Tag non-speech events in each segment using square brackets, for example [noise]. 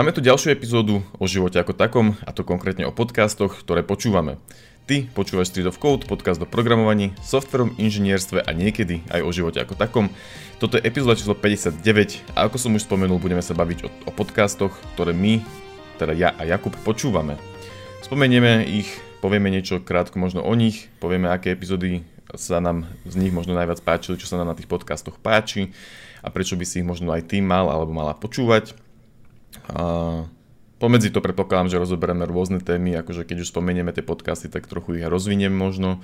Máme tu ďalšiu epizódu o živote ako takom, a to konkrétne o podcastoch, ktoré počúvame. Ty počúvaš Street of Code, podcast o programovaní, softverom, inžinierstve a niekedy aj o živote ako takom. Toto je epizóda číslo 59 a ako som už spomenul, budeme sa baviť o, o podcastoch, ktoré my, teda ja a Jakub, počúvame. Spomenieme ich, povieme niečo krátko možno o nich, povieme, aké epizódy sa nám z nich možno najviac páčili, čo sa nám na tých podcastoch páči a prečo by si ich možno aj ty mal alebo mala počúvať. A pomedzi to predpokladám, že rozoberieme rôzne témy, akože keď už spomenieme tie podcasty, tak trochu ich rozviniem možno.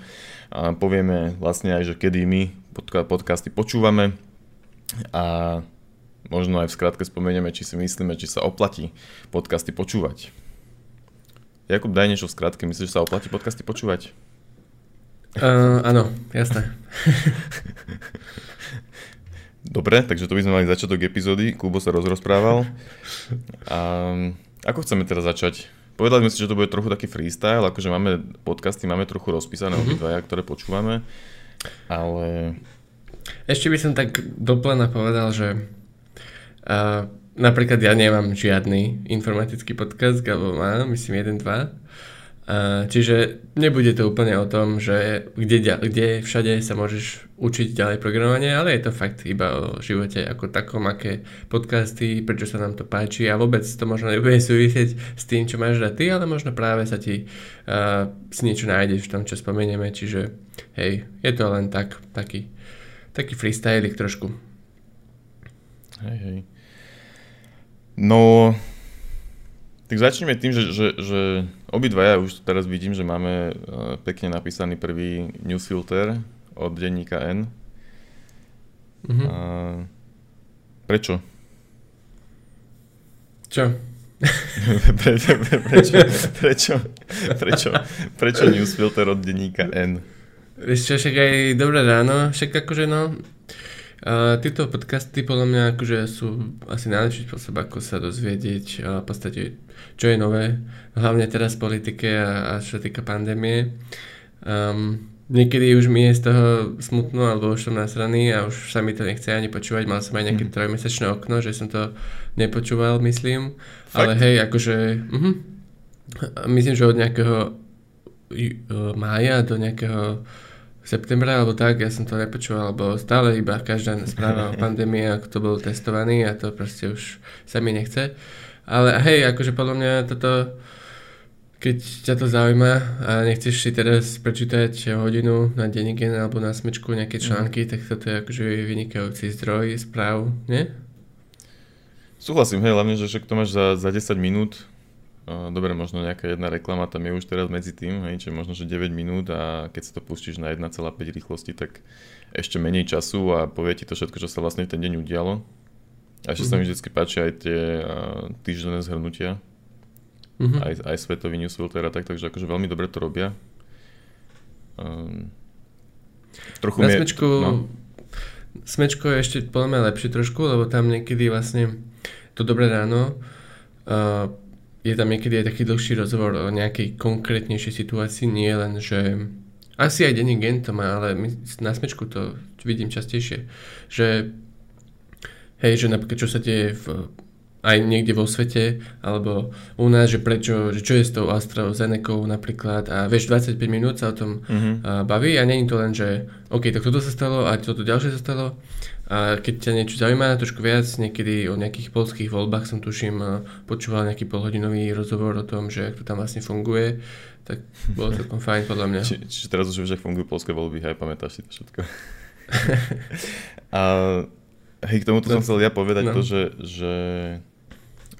A povieme vlastne aj, že kedy my podcasty počúvame a možno aj v skratke spomenieme, či si myslíme, či sa oplatí podcasty počúvať. Jakub, daj niečo v skratke. Myslíš, že sa oplatí podcasty počúvať? Uh, áno, jasné. [laughs] Dobre, takže to by sme mali začiatok epizódy. Kubo sa rozrozprával. A ako chceme teraz začať? Povedali sme si, že to bude trochu taký freestyle, akože máme podcasty, máme trochu rozpísané mm-hmm. obidvaja, ktoré počúvame, ale... Ešte by som tak doplena povedal, že uh, napríklad ja nemám žiadny informatický podcast, Gabo má, myslím jeden, dva. Čiže nebude to úplne o tom, že kde, kde všade sa môžeš učiť ďalej programovanie, ale je to fakt iba o živote ako takom, aké podcasty, prečo sa nám to páči a vôbec to možno nebude [laughs] súvisieť s tým, čo máš rád ty, ale možno práve sa ti uh, si niečo nájdeš v tom, čo spomenieme, čiže hej, je to len tak, taký, taký freestylik trošku. Hej, hej. No, tak začneme tým, že, že, že obidvaja už teraz vidím, že máme e, pekne napísaný prvý newsfilter od denníka N. Mm-hmm. A, prečo? Čo? [laughs] Pre, pre, pre, prečo, prečo, prečo, prečo newsfilter od denníka N? Vieš čo, však aj dobré ráno, však akože no, Uh, tieto podcasty podľa mňa akože sú asi najlepší spôsob, ako sa dozvedieť uh, v podstate, čo je nové, hlavne teraz v politike a, a čo sa týka pandémie. Um, niekedy už mi je z toho smutno, alebo už som nasraný a už sa mi to nechce ani počúvať. Mal som aj nejaké mm. trojmesačné okno, že som to nepočúval, myslím. Fakt? Ale hej, akože... Uh-huh. Myslím, že od nejakého uh, mája do nejakého septembra alebo tak, ja som to nepočúval, lebo stále iba každá správa o [laughs] pandémii, ako to bol testovaný a to proste už sa mi nechce. Ale hej, akože podľa mňa toto, keď ťa to zaujíma a nechceš si teraz prečítať hodinu na Denigen alebo na smečku nejaké mhm. články, mm. tak toto je akože vynikajúci zdroj správ, nie? Súhlasím, hej, hlavne, že to máš za, za 10 minút, Dobre, možno nejaká jedna reklama tam je už teraz medzi tým, hej, čiže možno, že 9 minút a keď si to pustíš na 1,5 rýchlosti, tak ešte menej času a povie ti to všetko, čo sa vlastne v ten deň udialo. A ešte mm-hmm. sa mi mhm. vždy páči aj tie týždenné zhrnutia, mm-hmm. aj, aj svetový newsfilter a tak, takže akože veľmi dobre to robia. Um, trochu na smečku, no. smečko je ešte podľa mňa lepšie trošku, lebo tam niekedy vlastne to dobré ráno uh, je tam niekedy aj taký dlhší rozhovor o nejakej konkrétnejšej situácii, nie len, že asi aj denní gen to má, ale my, na smečku to vidím častejšie, že hej, že napríklad čo sa deje v, aj niekde vo svete, alebo u nás, že prečo, že čo je s tou AstraZeneca napríklad a vieš, 25 minút sa o tom mm-hmm. baví a není to len, že OK, tak toto sa stalo a toto ďalšie sa stalo, a keď ťa niečo zaujíma trošku viac, niekedy o nejakých polských voľbách som tuším počúval nejaký polhodinový rozhovor o tom, že ako to tam vlastne funguje, tak bolo to celkom fajn podľa mňa. Či, čiže teraz už vieš, ako fungujú polské voľby, aj pamätáš si to všetko. [laughs] a hej, k tomuto no, som chcel ja povedať no. to, že, že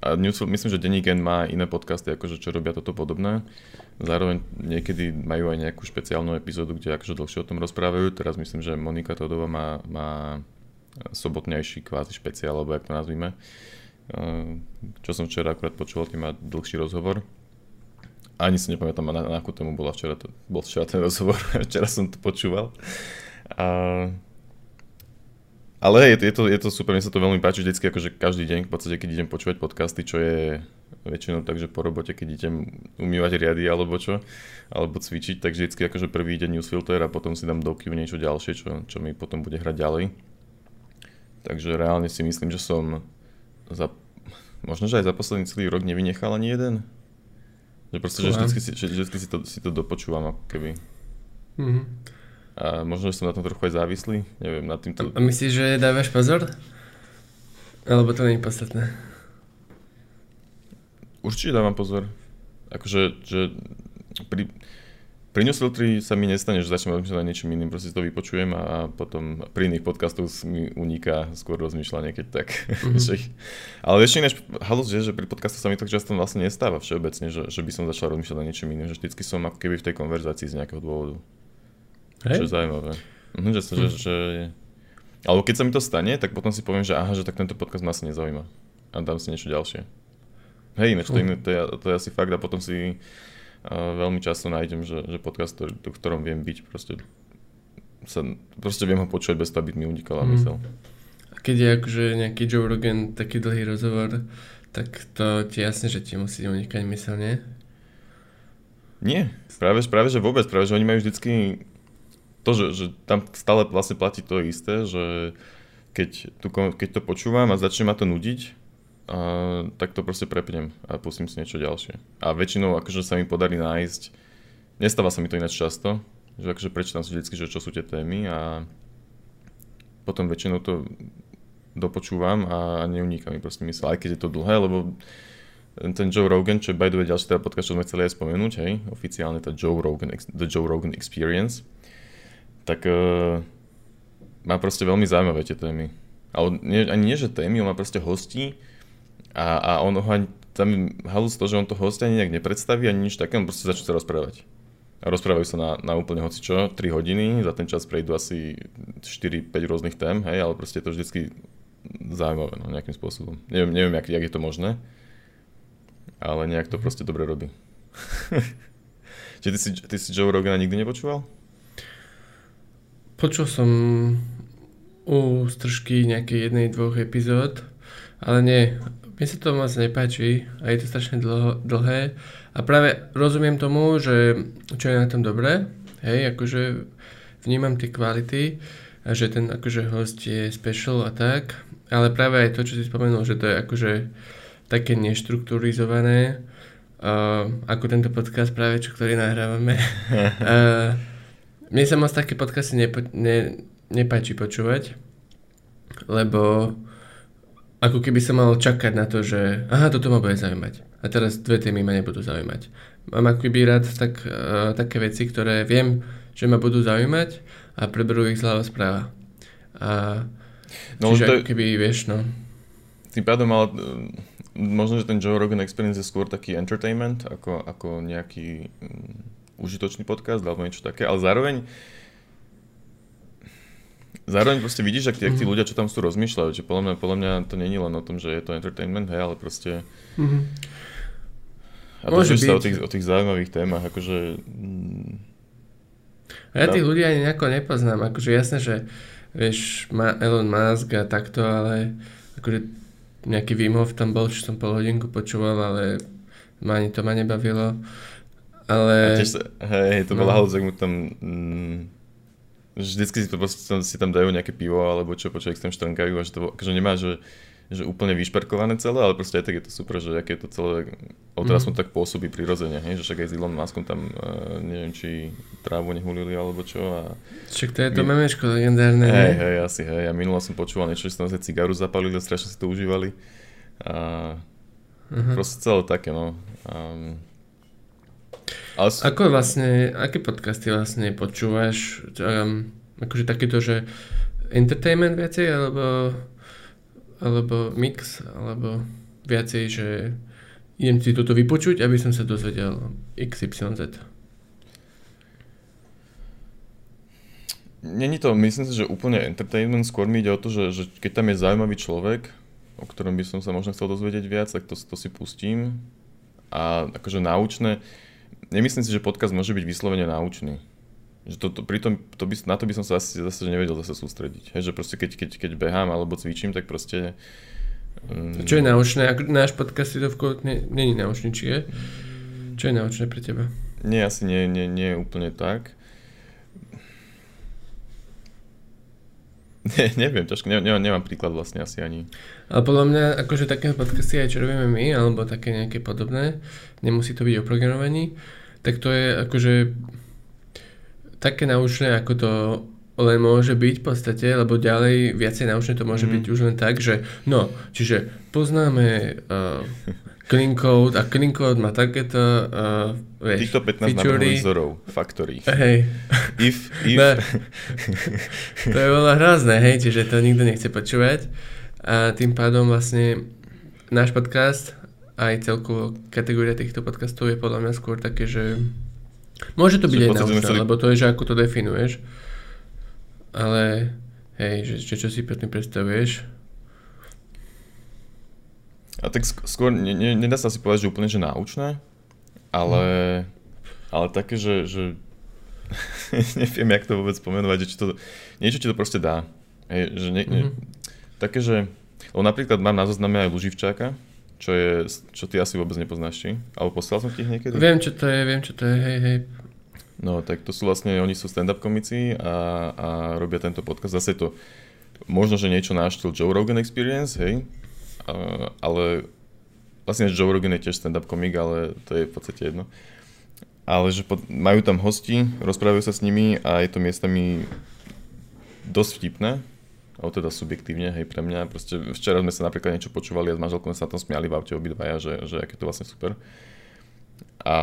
a news, myslím, že Denník má iné podcasty, akože čo robia toto podobné. Zároveň niekedy majú aj nejakú špeciálnu epizódu, kde akože dlhšie o tom rozprávajú. Teraz myslím, že Monika Todova má, má sobotnejší kvázi špeciál, alebo jak to nazvime. Čo som včera akurát počul, tým má dlhší rozhovor. Ani si nepamätám, na, na akú tému bola včera, to, bol včera ten rozhovor, [laughs] včera som to počúval. A, ale je, je, to, je to super, mne sa to veľmi páči vždycky, akože každý deň, v podstate, keď idem počúvať podcasty, čo je väčšinou takže po robote, keď idem umývať riady alebo čo, alebo cvičiť, tak vždycky akože prvý deň newsfilter a potom si dám do niečo ďalšie, čo, čo mi potom bude hrať ďalej. Takže reálne si myslím, že som za možno, že aj za posledný celý rok nevynechal ani jeden. Že proste, že vždycky, si, že vždycky si, to, si to dopočúvam ako keby. Mm-hmm. A možno, že som na tom trochu aj závislý, neviem, nad týmto... A myslíš, že dávaš pozor? Alebo to nie je podstatné? Určite dávam pozor. Akože, že pri, pri newsfiltri sa mi nestane, že začnem rozmýšľať nad niečím iným, proste to vypočujem a potom pri iných podcastoch mi uniká skôr rozmýšľanie, keď tak. [laughs] Mm-hmm. Ale ešte ináč, halus je, že pri podcastoch sa mi tak často vlastne nestáva všeobecne, že, že by som začal rozmýšľať nad niečím iným, že vždycky som ako keby v tej konverzácii z nejakého dôvodu. Hey? Čo je zaujímavé. Mhm, že, mm. že, že, alebo keď sa mi to stane, tak potom si poviem, že aha, že tak tento podcast ma asi nezaujíma. A dám si niečo ďalšie. Hej, ináč to, je, to, je, to je asi fakt a potom si veľmi často nájdem, že, že podcast, ktorý, v ktorom viem byť, proste, sa, proste viem ho počuť bez toho, aby mi unikala mm. mysel. A keď je akože nejaký Joe Rogan, taký dlhý rozhovor, tak to ti jasne, že ti musí unikať mysel, nie? Nie, práve, práve že vôbec, práve že oni majú vždycky to, že, že tam stále vlastne platí to isté, že keď, tu, keď to počúvam a začne ma to nudiť, a, tak to proste prepnem a pustím si niečo ďalšie. A väčšinou akože sa mi podarí nájsť, nestáva sa mi to ináč často, že akože prečítam si vždy, že čo sú tie témy a potom väčšinou to dopočúvam a neuniká mi proste mysle, aj keď je to dlhé, lebo ten Joe Rogan, čo je by the way ďalší teda podcast, čo sme chceli aj spomenúť, hej, oficiálne tá Joe Rogan, The Joe Rogan Experience, tak uh, má proste veľmi zaujímavé tie témy. Ale nie, ani nie, že témy, on má proste hostí, a, a on ho ani, tam halus to, že on to host ani nejak nepredstaví, ani nič také, on proste začne sa rozprávať. A rozprávajú sa na, na úplne hoci čo, 3 hodiny, za ten čas prejdú asi 4-5 rôznych tém, hej, ale proste je to vždycky zaujímavé, no, nejakým spôsobom. Neviem, neviem jak, jak je to možné, ale nejak to proste dobre robí. [laughs] Čiže ty si, ty si Joe Rogana nikdy nepočúval? Počul som u stržky nejakej jednej, dvoch epizód, ale nie, mne sa to moc nepáči a je to strašne dlho, dlhé a práve rozumiem tomu, že čo je na tom dobré, hej, akože vnímam tie kvality a že ten akože host je special a tak, ale práve aj to, čo si spomenul, že to je akože také neštrukturizované, uh, ako tento podcast práve, čo ktorý nahrávame. [laughs] uh, mne sa moc také podcasty nepo, ne, nepáči počúvať, lebo ako keby som mal čakať na to, že aha, toto ma bude zaujímať. A teraz dve témy ma nebudú zaujímať. Mám ako keby rád tak, uh, také veci, ktoré viem, že ma budú zaujímať a preberú ich zľava správa. A no, čiže to... ako keby, vieš, no. Tým pádom, ale možno, že ten Joe Rogan Experience je skôr taký entertainment, ako, ako nejaký um, užitočný podcast alebo niečo také, ale zároveň uh, Zároveň proste vidíš, ak tí, ak tí mhm. ľudia, čo tam sú, rozmýšľajú, že podľa mňa, podľa mňa to není len o tom, že je to entertainment, hej, ale proste... Mm-hmm. A to sa o tých, o tých zaujímavých témach, akože... Mm, ja tých ľudí ani nejako nepoznám, akože jasné, že vieš, má Elon Musk a takto, ale akože nejaký Wim Hof tam bol, čo som pol hodinku počúval, ale ma ani to ma nebavilo. Ale... A tiež sa, hej, to no. bola halúzek mu tam... Mm, vždycky si, to, si tam dajú nejaké pivo alebo čo, počo, tam štrnkajú a že to akože nemá, že, že úplne vyšperkované celé, ale proste aj tak je to super, že aké je to celé, ale teraz mm. tak pôsobí prirodzene, hej, že však aj s Elon Muskom tam, uh, neviem, či trávu nehulili alebo čo. A však to je to My... memečko legendárne. Hej, hej, asi, hej, ja minula som počúval niečo, že tam sa cigaru zapalili a strašne si to užívali. A uh-huh. proste celé také, no. Um, ale... Ako vlastne, aké podcasty vlastne počúvaš? Um, akože takéto, že entertainment viacej, alebo, alebo mix, alebo viacej, že idem si toto vypočuť, aby som sa dozvedel XYZ. Není to, myslím si, že úplne entertainment, skôr mi ide o to, že, že keď tam je zaujímavý človek, o ktorom by som sa možno chcel dozvedieť viac, tak to, to si pustím. A akože náučné, nemyslím si, že podcast môže byť vyslovene náučný. Že to, to, pritom, to by, na to by som sa asi zase nevedel zase sústrediť. Hej, že proste keď, keď, keď behám alebo cvičím, tak proste... Um... Čo je náučné? Ak náš podcast je to v není náučný, či je? Čo je náučné pre teba? Nie, asi nie, nie, nie úplne tak. Ne, neviem, ťažko, ne, ne, nemám príklad vlastne asi ani. Ale podľa mňa, akože také podcasty aj čo robíme my, alebo také nejaké podobné, nemusí to byť o programovaní, tak to je akože také naučné, ako to len môže byť v podstate, lebo ďalej viacej naučné to môže mm. byť už len tak, že no, čiže poznáme uh, [laughs] clean code a clean code má takéto uh, vieš, Týchto 15 navrhových vzorov, faktorí. Hej. If, if. No, to je veľa hrozné, hej, čiže to nikto nechce počúvať. A tým pádom vlastne náš podcast aj celkovo kategória týchto podcastov je podľa mňa skôr také, že môže to byť aj naučné, chceli... lebo to je, že ako to definuješ. Ale hej, že, že čo si pre tým predstavuješ. A tak skôr, ne, ne, nedá sa si povedať, že úplne, že náučné, ale, hmm. ale také, že, že [laughs] neviem, jak to vôbec pomenovať, že či to, niečo ti to proste dá. Hej, že ne, ne, mhm. také, že, lebo napríklad mám na zozname aj Luživčáka, čo je, čo ty asi vôbec nepoznáš, či? Alebo poslal som ti ich niekedy? Viem, čo to je, viem, čo to je, hej, hej. No, tak to sú vlastne, oni sú stand-up komici a, a robia tento podcast. Zase to možno, že niečo na štýl Joe Rogan Experience, hej, ale vlastne Joe Rogan je tiež stand-up komik, ale to je v podstate jedno. Ale že pod, majú tam hosti, rozprávajú sa s nimi a je to miestami dosť vtipné, alebo teda subjektívne, hej, pre mňa. Proste včera sme sa napríklad niečo počúvali a s manželkou sa na tom smiali v aute obidvaja, že, že aké to vlastne super. A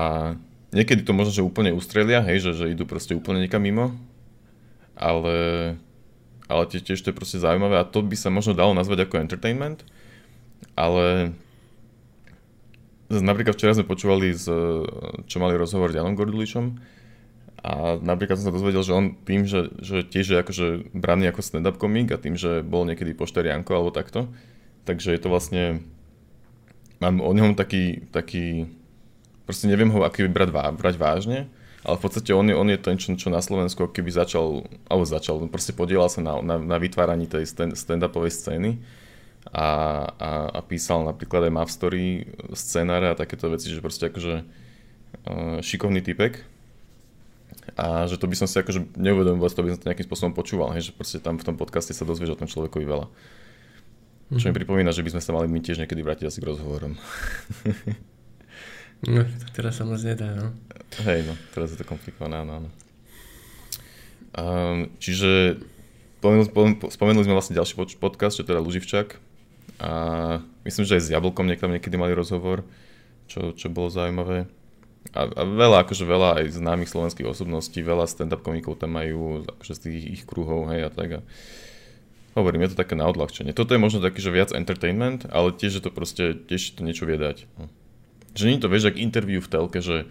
niekedy to možno, že úplne ustrelia, hej, že, že idú proste úplne niekam mimo, ale, ale tiež to je proste zaujímavé a to by sa možno dalo nazvať ako entertainment, ale napríklad včera sme počúvali, z, čo mali rozhovor s Janom Gorduličom a napríklad som sa dozvedel, že on tým, že, že tiež je akože braný ako stand-up komik a tým, že bol niekedy pošterianko alebo takto, takže je to vlastne, mám o ňom taký, taký proste neviem ho aký brať, brať vážne, ale v podstate on je, on je ten, čo, čo na Slovensku keby začal, alebo začal, proste podielal sa na, na, na vytváraní tej stand-upovej scény a, a, a písal napríklad aj Mav Story, scenáre a takéto veci, že proste akože uh, šikovný typek, a že to by som si akože neuvedomil, to by som to nejakým spôsobom počúval, hej, že proste tam v tom podcaste sa dozvieš o tom človekovi veľa. Mm-hmm. Čo mi mhm. pripomína, že by sme sa mali my tiež niekedy vrátiť asi k rozhovorom. no, to teraz sa moc nedá, no. Hej, no, teraz je to komplikované, áno, áno. Um, čiže spomenuli, spomenuli sme vlastne ďalší podcast, čo teda Luživčak. A myslím, že aj s Jablkom niekam niekedy mali rozhovor, čo, čo bolo zaujímavé a, a veľa, akože veľa aj známych slovenských osobností, veľa stand-up komikov tam majú, akože z tých ich kruhov, hej, a tak. A hovorím, je to také na odľahčenie. Toto je možno taký, že viac entertainment, ale tiež, že to proste, tiež to niečo vie. Hm. Že nie to, vieš, ak interview v telke, že,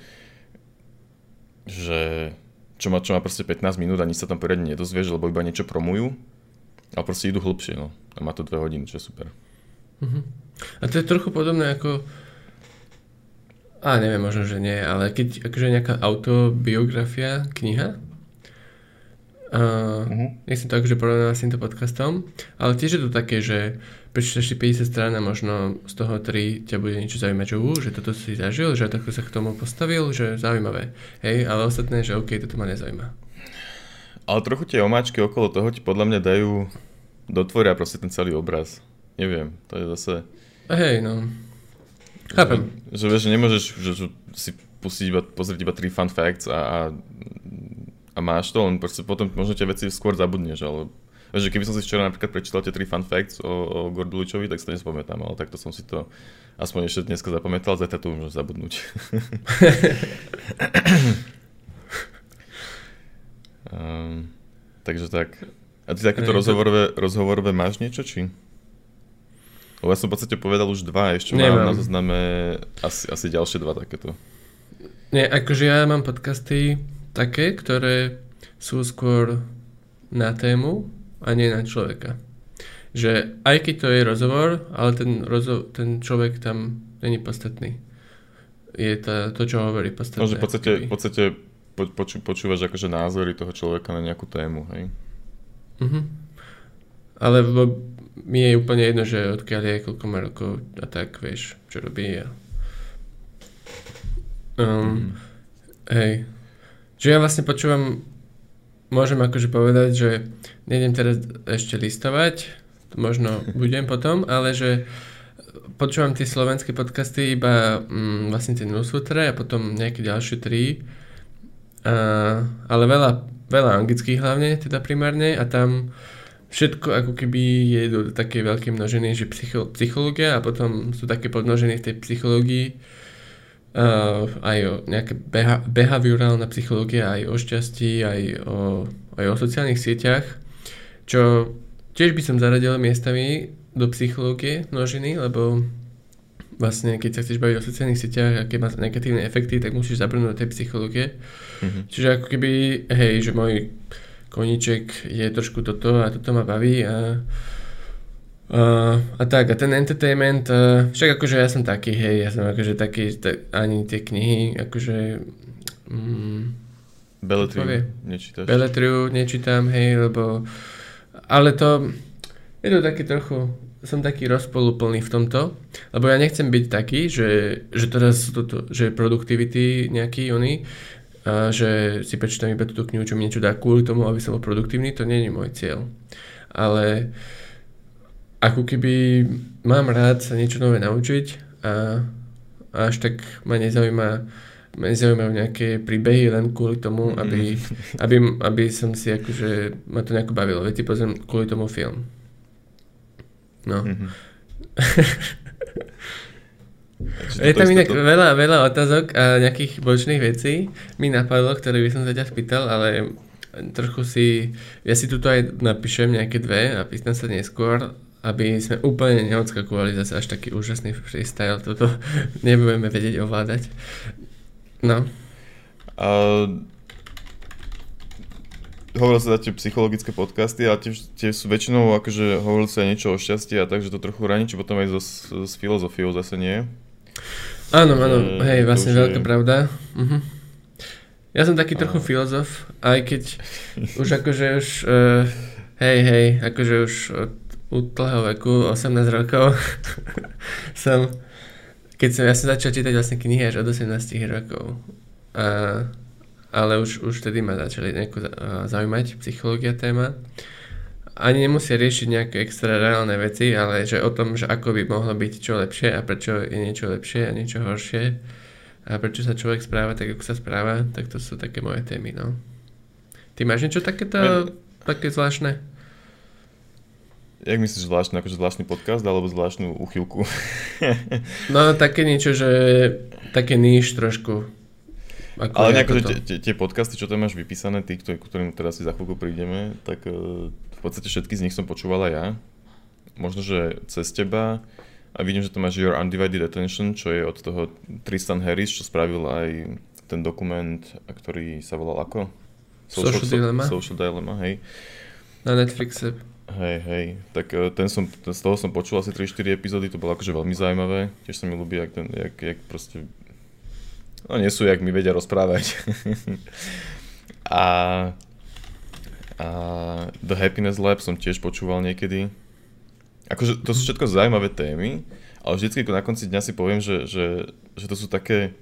že čo má, čo má proste 15 minút a nič sa tam poriadne nedozvieš, lebo iba niečo promujú, ale proste idú hlbšie, no. A má to 2 hodiny, čo je super. Uh-huh. A to je trochu podobné ako a neviem, možno, že nie, ale keď akože nejaká autobiografia, kniha, uh, uh-huh. nechcem to akože porovnávať s týmto podcastom, ale tiež je to také, že prečítaš si 50 strán a možno z toho 3 ťa bude niečo zaujímať, že, uh, že toto si zažil, že takto sa k tomu postavil, že zaujímavé. Hej, ale ostatné, že OK, toto ma nezaujíma. Ale trochu tie omáčky okolo toho ti podľa mňa dajú, dotvoria proste ten celý obraz. Neviem, to je zase... Hej, no. Chápem. Že, že vieš, že nemôžeš že, že si pustiť iba, pozrieť iba tri fun facts a, a, a máš to, len proste potom možno tie veci skôr zabudneš, ale že keby som si včera napríklad prečítal tie tri fun facts o, o Gorduličovi, tak si to nespamätám, ale takto som si to aspoň ešte dneska zapamätal, zajtra to môžem zabudnúť. um, [laughs] takže tak. A ty takéto rozhovorové, rozhovorové máš niečo, či? Lebo ja som v podstate povedal už dva, ešte Nemám. mám na zozname asi, asi ďalšie dva takéto. Nie, akože ja mám podcasty také, ktoré sú skôr na tému a nie na človeka. Že aj keď to je rozhovor, ale ten, rozho- ten človek tam není podstatný. Je to, to čo hovorí podstatné. No, že v podstate, v podstate po, poču, počúvaš akože názory toho človeka na nejakú tému, hej? Mhm. Ale mi je úplne jedno, že odkiaľ je, koľko má rokov a tak, vieš, čo robí a... Um, mm. Hej. Že ja vlastne počúvam môžem akože povedať, že nejdem teraz ešte listovať, možno [laughs] budem potom, ale že počúvam tie slovenské podcasty iba mm, vlastne tie newsletter a potom nejaké ďalšie tri. A, ale veľa, veľa anglických hlavne, teda primárne a tam všetko ako keby je do také veľké množiny, že psycho, psychológia a potom sú také podnoženy v tej psychológii uh, aj o nejaké beha, behaviorálna psychológia, aj o šťastí, aj o, aj o sociálnych sieťach, čo tiež by som zaradil miestami do psychológie množiny, lebo vlastne keď sa chceš baviť o sociálnych sieťach, aké má negatívne efekty, tak musíš zabrnúť do tej psychológie. Mm-hmm. Čiže ako keby, hej, že môj koníček je trošku toto a toto ma baví a, a, a tak a ten entertainment, a, však akože ja som taký, hej, ja som akože taký, tak, ani tie knihy, akože mm, Beletriu nečítaš? Beletriu nečítam, hej, lebo ale to je to také trochu som taký rozpolúplný v tomto, lebo ja nechcem byť taký, že, že teraz toto, že productivity nejaký oný, a že si prečítam iba túto knihu, čo mi niečo dá kvôli tomu, aby som bol produktívny, to nie je môj cieľ. Ale ako keby mám rád sa niečo nové naučiť a, a až tak ma nezaujíma ma nezaujímajú nejaké príbehy len kvôli tomu, aby, aby, aby som si akože ma to nejako bavilo. Viete, pozriem kvôli tomu film. No. Mm-hmm. [laughs] Je tam inak to... veľa, veľa otázok a nejakých bočných vecí mi napadlo, ktoré by som sa ťa spýtal, ale trochu si, ja si tuto aj napíšem nejaké dve a pýtam sa neskôr, aby sme úplne neodskakovali zase až taký úžasný freestyle, toto [laughs] nebudeme vedieť ovládať. No. Uh, hovoril sa tie psychologické podcasty a tiež, tiež sú väčšinou akože hovoril sa niečo o šťastí a takže to trochu či potom aj so, s filozofiou zase nie. Áno, áno, hej, vlastne veľká je... pravda. Uh-huh. Ja som taký trochu filozof, aj keď [laughs] už akože už, uh, hej, hej, akože už od útleho veku, 18 rokov, [laughs] som, keď som, ja som začal čítať vlastne knihy až od 18 rokov. A, ale už, už vtedy ma začali nejako zaujímať psychológia téma ani nemusia riešiť nejaké extra reálne veci, ale že o tom, že ako by mohlo byť čo lepšie a prečo je niečo lepšie a niečo horšie a prečo sa človek správa tak, ako sa správa, tak to sú také moje témy, no. Ty máš niečo takéto, Men... také zvláštne? Jak myslíš zvláštne, akože zvláštny podcast alebo zvláštnu uchylku? [laughs] no také niečo, že také níž trošku. Ako Ale nejako, tie, tie podcasty, čo tam máš vypísané, tí, ktorým teraz si za chvíľku prídeme, tak v podstate všetky z nich som počúvala ja. Možno, že cez teba. A vidím, že to máš Your Undivided Attention, čo je od toho Tristan Harris, čo spravil aj ten dokument, ktorý sa volal ako? Social, Social Dilemma. Social Dilemma, hej. Na Netflixe. Hej, hej. Tak e, ten som, ten, z toho som počul asi 3-4 epizódy, to bolo akože veľmi zaujímavé. Tiež sa mi ľúbi, jak, ten, jak, jak proste... No nie sú, jak mi vedia rozprávať. [laughs] a a The Happiness Lab som tiež počúval niekedy. Akože to sú všetko zaujímavé témy, ale vždycky na konci dňa si poviem, že, že, že to sú také,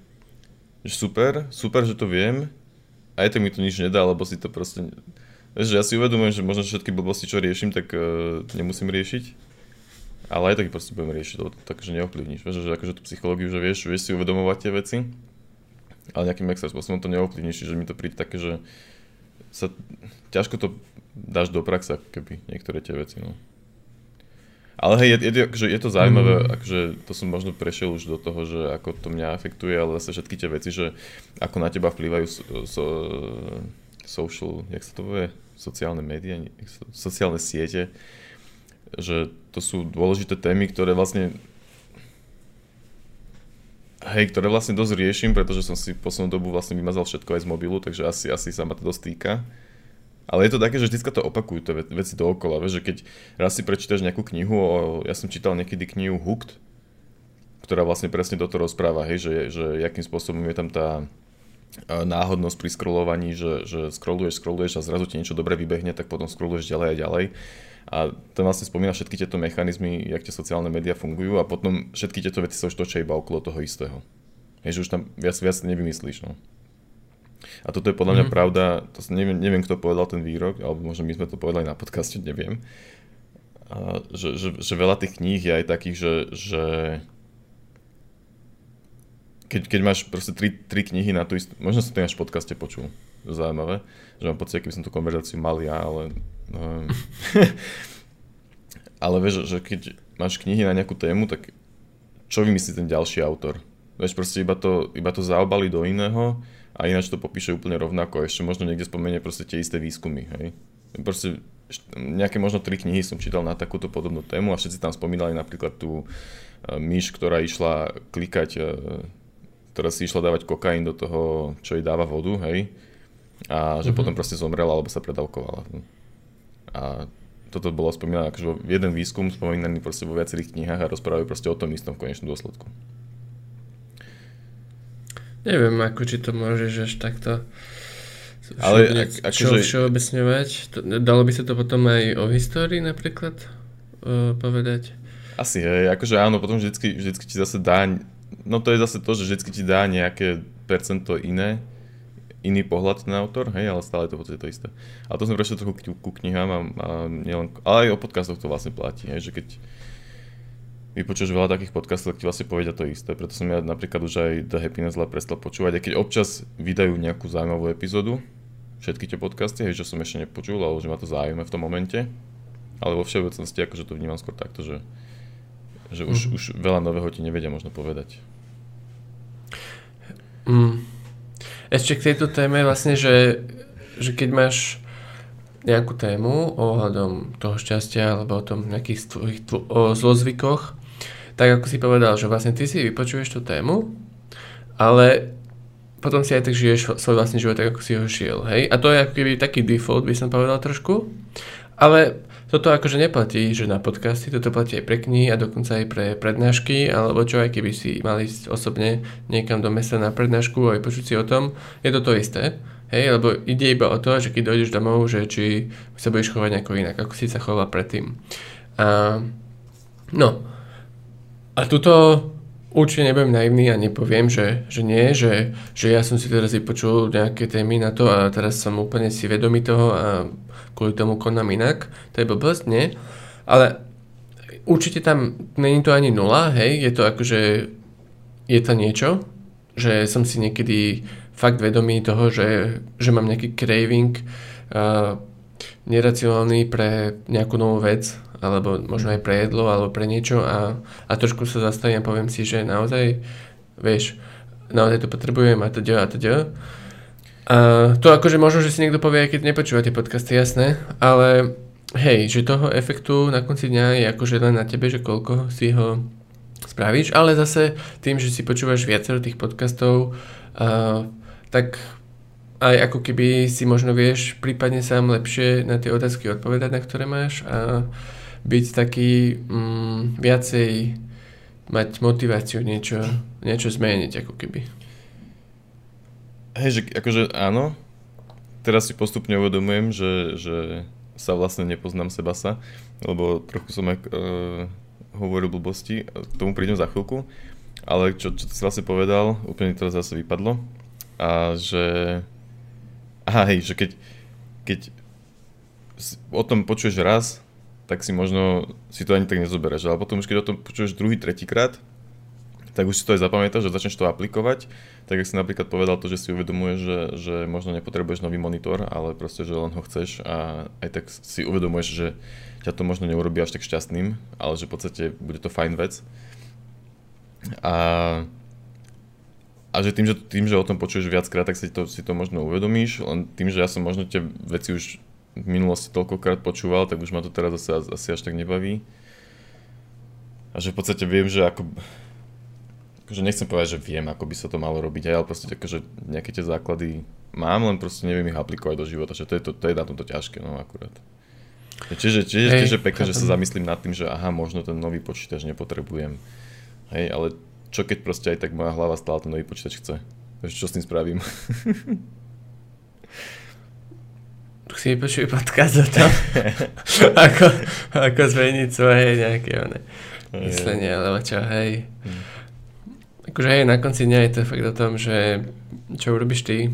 že super, super, že to viem, aj tak mi to nič nedá, lebo si to proste... Vieš, že ja si uvedomujem, že možno všetky blbosti, čo riešim, tak uh, nemusím riešiť. Ale aj tak proste budem riešiť, lebo to takže neovplyvníš. Vieš, že akože tú psychológiu, že vieš, vieš si uvedomovať tie veci, ale nejakým extra spôsobom to neovplyvníš, že mi to príde také, že sa ťažko to dáš do praxe, ako keby niektoré tie veci, no. Ale hej, je, je, akože, je to zaujímavé, mm. akože to som možno prešiel už do toho, že ako to mňa afektuje, ale zase všetky tie veci, že ako na teba vplývajú so, so, social, jak sa to povie, sociálne médiá, sociálne siete, že to sú dôležité témy, ktoré vlastne Hej, ktoré vlastne dosť riešim, pretože som si poslednú dobu vlastne vymazal všetko aj z mobilu, takže asi, asi sa ma to dosť týka. Ale je to také, že vždy to opakujú, tie veci dookola. Vieš, že keď raz si prečítaš nejakú knihu, o, ja som čítal niekedy knihu Hooked, ktorá vlastne presne toto rozpráva, hej, že, že jakým spôsobom je tam tá náhodnosť pri scrollovaní, že, že scrolluješ, scrolluješ a zrazu ti niečo dobre vybehne, tak potom scrolluješ ďalej a ďalej. A to vlastne spomína všetky tieto mechanizmy, jak tie sociálne médiá fungujú a potom všetky tieto veci sa už točia iba okolo toho istého. Je, že už tam viac, viac nevymyslíš. No. A toto je podľa mňa mm. pravda, to neviem, neviem, kto povedal ten výrok, alebo možno my sme to povedali na podcaste, neviem. A, že, že, že veľa tých kníh je aj takých, že, že keď, keď máš proste tri, tri knihy na tú istú, možno som to až v podcaste počul, zaujímavé, že mám pocit, keby som tú konverzáciu mal ja, ale no, [laughs] ale vieš, že keď máš knihy na nejakú tému, tak čo vymyslí ten ďalší autor? Vieš, proste iba to, iba to zaobali do iného a ináč to popíše úplne rovnako. Ešte možno niekde spomenie proste tie isté výskumy, hej. Proste nejaké možno tri knihy som čítal na takúto podobnú tému a všetci tam spomínali napríklad tú uh, myš, ktorá išla klikať uh, ktorá si išla dávať kokain do toho, čo jej dáva vodu, hej, a že mm-hmm. potom proste zomrela alebo sa predávkovala. A toto bolo spomínané akože jeden výskum spomínaný proste vo viacerých knihách a rozprávajú proste o tom istom v konečnom dôsledku. Neviem, ako či to môžeš až takto ale ak, akože... všeobecňovať. Dalo by sa to potom aj o histórii napríklad uh, povedať? Asi, hej, akože áno, potom vždycky, vždycky ti zase dá no to je zase to, že vždy ti dá nejaké percento iné, iný pohľad ten autor, hej, ale stále to v podstate to isté. A to som prešiel trochu ku, ku knihám, a, a nielen, ale aj o podcastoch to vlastne platí, hej, že keď vypočuješ veľa takých podcastov, tak ti vlastne povedia to isté. Preto som ja napríklad už aj The Happiness Lab prestal počúvať, aj keď občas vydajú nejakú zaujímavú epizódu, všetky tie podcasty, hej, že som ešte nepočul, ale že ma to zaujíma v tom momente. Ale vo všeobecnosti akože to vnímam skôr takto, že že už, mm. už veľa nového ti nevedia možno povedať. Mm. Ešte k tejto téme vlastne, že, že keď máš nejakú tému ohľadom toho šťastia alebo o tom nejakých tvojich tvo- o zlozvykoch, tak ako si povedal, že vlastne ty si vypočuješ tú tému, ale potom si aj tak žiješ svoj vlastný život tak, ako si ho šiel, hej? A to je ako keby taký default, by som povedal trošku. Ale toto akože neplatí, že na podcasty, toto platí aj pre knihy a dokonca aj pre prednášky, alebo čo aj keby si mali ísť osobne niekam do mesta na prednášku a počuť si o tom, je to to isté. Hej, lebo ide iba o to, že keď dojdeš domov, že či sa budeš chovať nejako inak, ako si sa choval predtým. A, no. A tuto určite nebudem naivný a nepoviem, že, že nie, že, že ja som si teraz vypočul nejaké témy na to a teraz som úplne si vedomý toho a kvôli tomu konám inak, to je blbosť, nie? Ale určite tam není to ani nula, hej, je to akože, je to niečo, že som si niekedy fakt vedomý toho, že, že mám nejaký craving uh, neracionálny pre nejakú novú vec, alebo možno aj pre jedlo, alebo pre niečo a, a trošku sa zastavím a poviem si, že naozaj, vieš, naozaj to potrebujem a teda a teda. A to akože možno, že si niekto povie, keď nepočúva tie podcasty, jasné, ale hej, že toho efektu na konci dňa je akože len na tebe, že koľko si ho spravíš, ale zase tým, že si počúvaš viacero tých podcastov, uh, tak aj ako keby si možno vieš prípadne sám lepšie na tie otázky odpovedať, na ktoré máš a byť taký mm, viacej mať motiváciu niečo, niečo zmeniť ako keby. Hej, že akože áno, teraz si postupne uvedomujem, že, že sa vlastne nepoznám seba sa, lebo trochu som aj uh, hovoril blbosti, tomu prídem za chvíľku, ale čo, čo si vlastne povedal, úplne to zase vypadlo. A že aha, hej, že keď, keď o tom počuješ raz, tak si možno si to ani tak nezobereš, ale potom už keď o tom počuješ druhý, tretíkrát, tak už si to aj zapamätáš, že začneš to aplikovať. Tak ak si napríklad povedal to, že si uvedomuješ, že, že možno nepotrebuješ nový monitor, ale proste, že len ho chceš a aj tak si uvedomuješ, že ťa to možno neurobí až tak šťastným, ale že v podstate bude to fajn vec. A, a že tým, že tým, že o tom počuješ viackrát, tak si to, si to možno uvedomíš, len tým, že ja som možno tie veci už v minulosti toľkokrát počúval, tak už ma to teraz asi, asi až tak nebaví. A že v podstate viem, že ako akože nechcem povedať, že viem, ako by sa to malo robiť, ale proste akože nejaké tie základy mám, len proste neviem ich aplikovať do života, že to je, to, to je na tomto ťažké, no akurát. Čiže, čiže hey, tiež je pekné, že sa zamyslím nad tým, že aha, možno ten nový počítač nepotrebujem. Hej, ale čo keď proste aj tak moja hlava stále ten nový počítač chce? Takže čo s tým spravím? [laughs] si vypočuj podcast o tom, [laughs] ako, ako zmeniť svoje nejaké one, myslenie, alebo čo, hej. Hmm. Akože hej, na konci dňa je to fakt o tom, že čo urobíš ty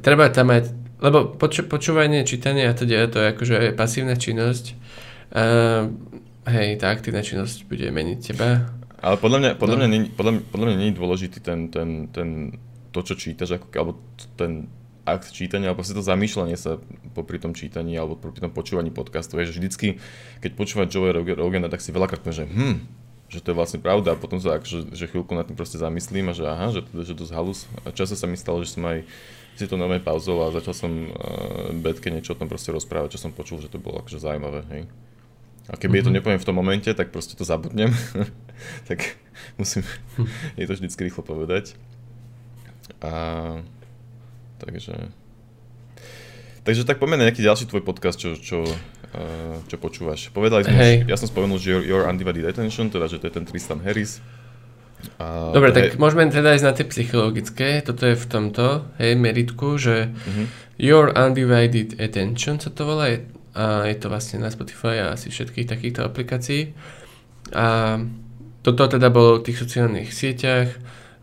treba tam mať, lebo poču, počúvanie, čítanie a teda to je akože pasívna činnosť. Uh, hej, tá aktívna činnosť bude meniť teba. Ale podľa mňa, podľa no. mňa, nie, podľa, podľa mňa nie je dôležitý ten, ten, ten, to, čo čítaš, ako, alebo ten akt čítania, alebo to zamýšľanie sa popri tom čítaní alebo popri tom počúvaní podcastu. Je, že vždycky, keď počúvať Joe Rogana, tak si veľakrát poviem, že hm, že to je vlastne pravda a potom sa akože, že chvíľku nad tým proste zamyslím a že aha, že to je dosť halus. A často sa mi stalo, že som aj si to nové pauzol a začal som uh, Betke niečo o tom proste rozprávať, čo som počul, že to bolo akože zaujímavé, hej. A keby mm-hmm. je to mhm. nepoviem v tom momente, tak proste to zabudnem. [laughs] tak musím, [laughs] je to vždycky rýchlo povedať. A takže... Takže tak poďme na nejaký ďalší tvoj podcast, čo, čo, uh, čo počúvaš. Povedali sme, hey. ja som spomenul, že Your, Your Undivided Attention, teda že to je ten Tristan Harris. A Dobre, tak je... môžeme teda ísť na tie psychologické. Toto je v tomto, hej, meritku, že uh-huh. Your Undivided Attention sa to volá. Je, a je to vlastne na Spotify a asi všetkých takýchto aplikácií. A toto teda bolo v tých sociálnych sieťach.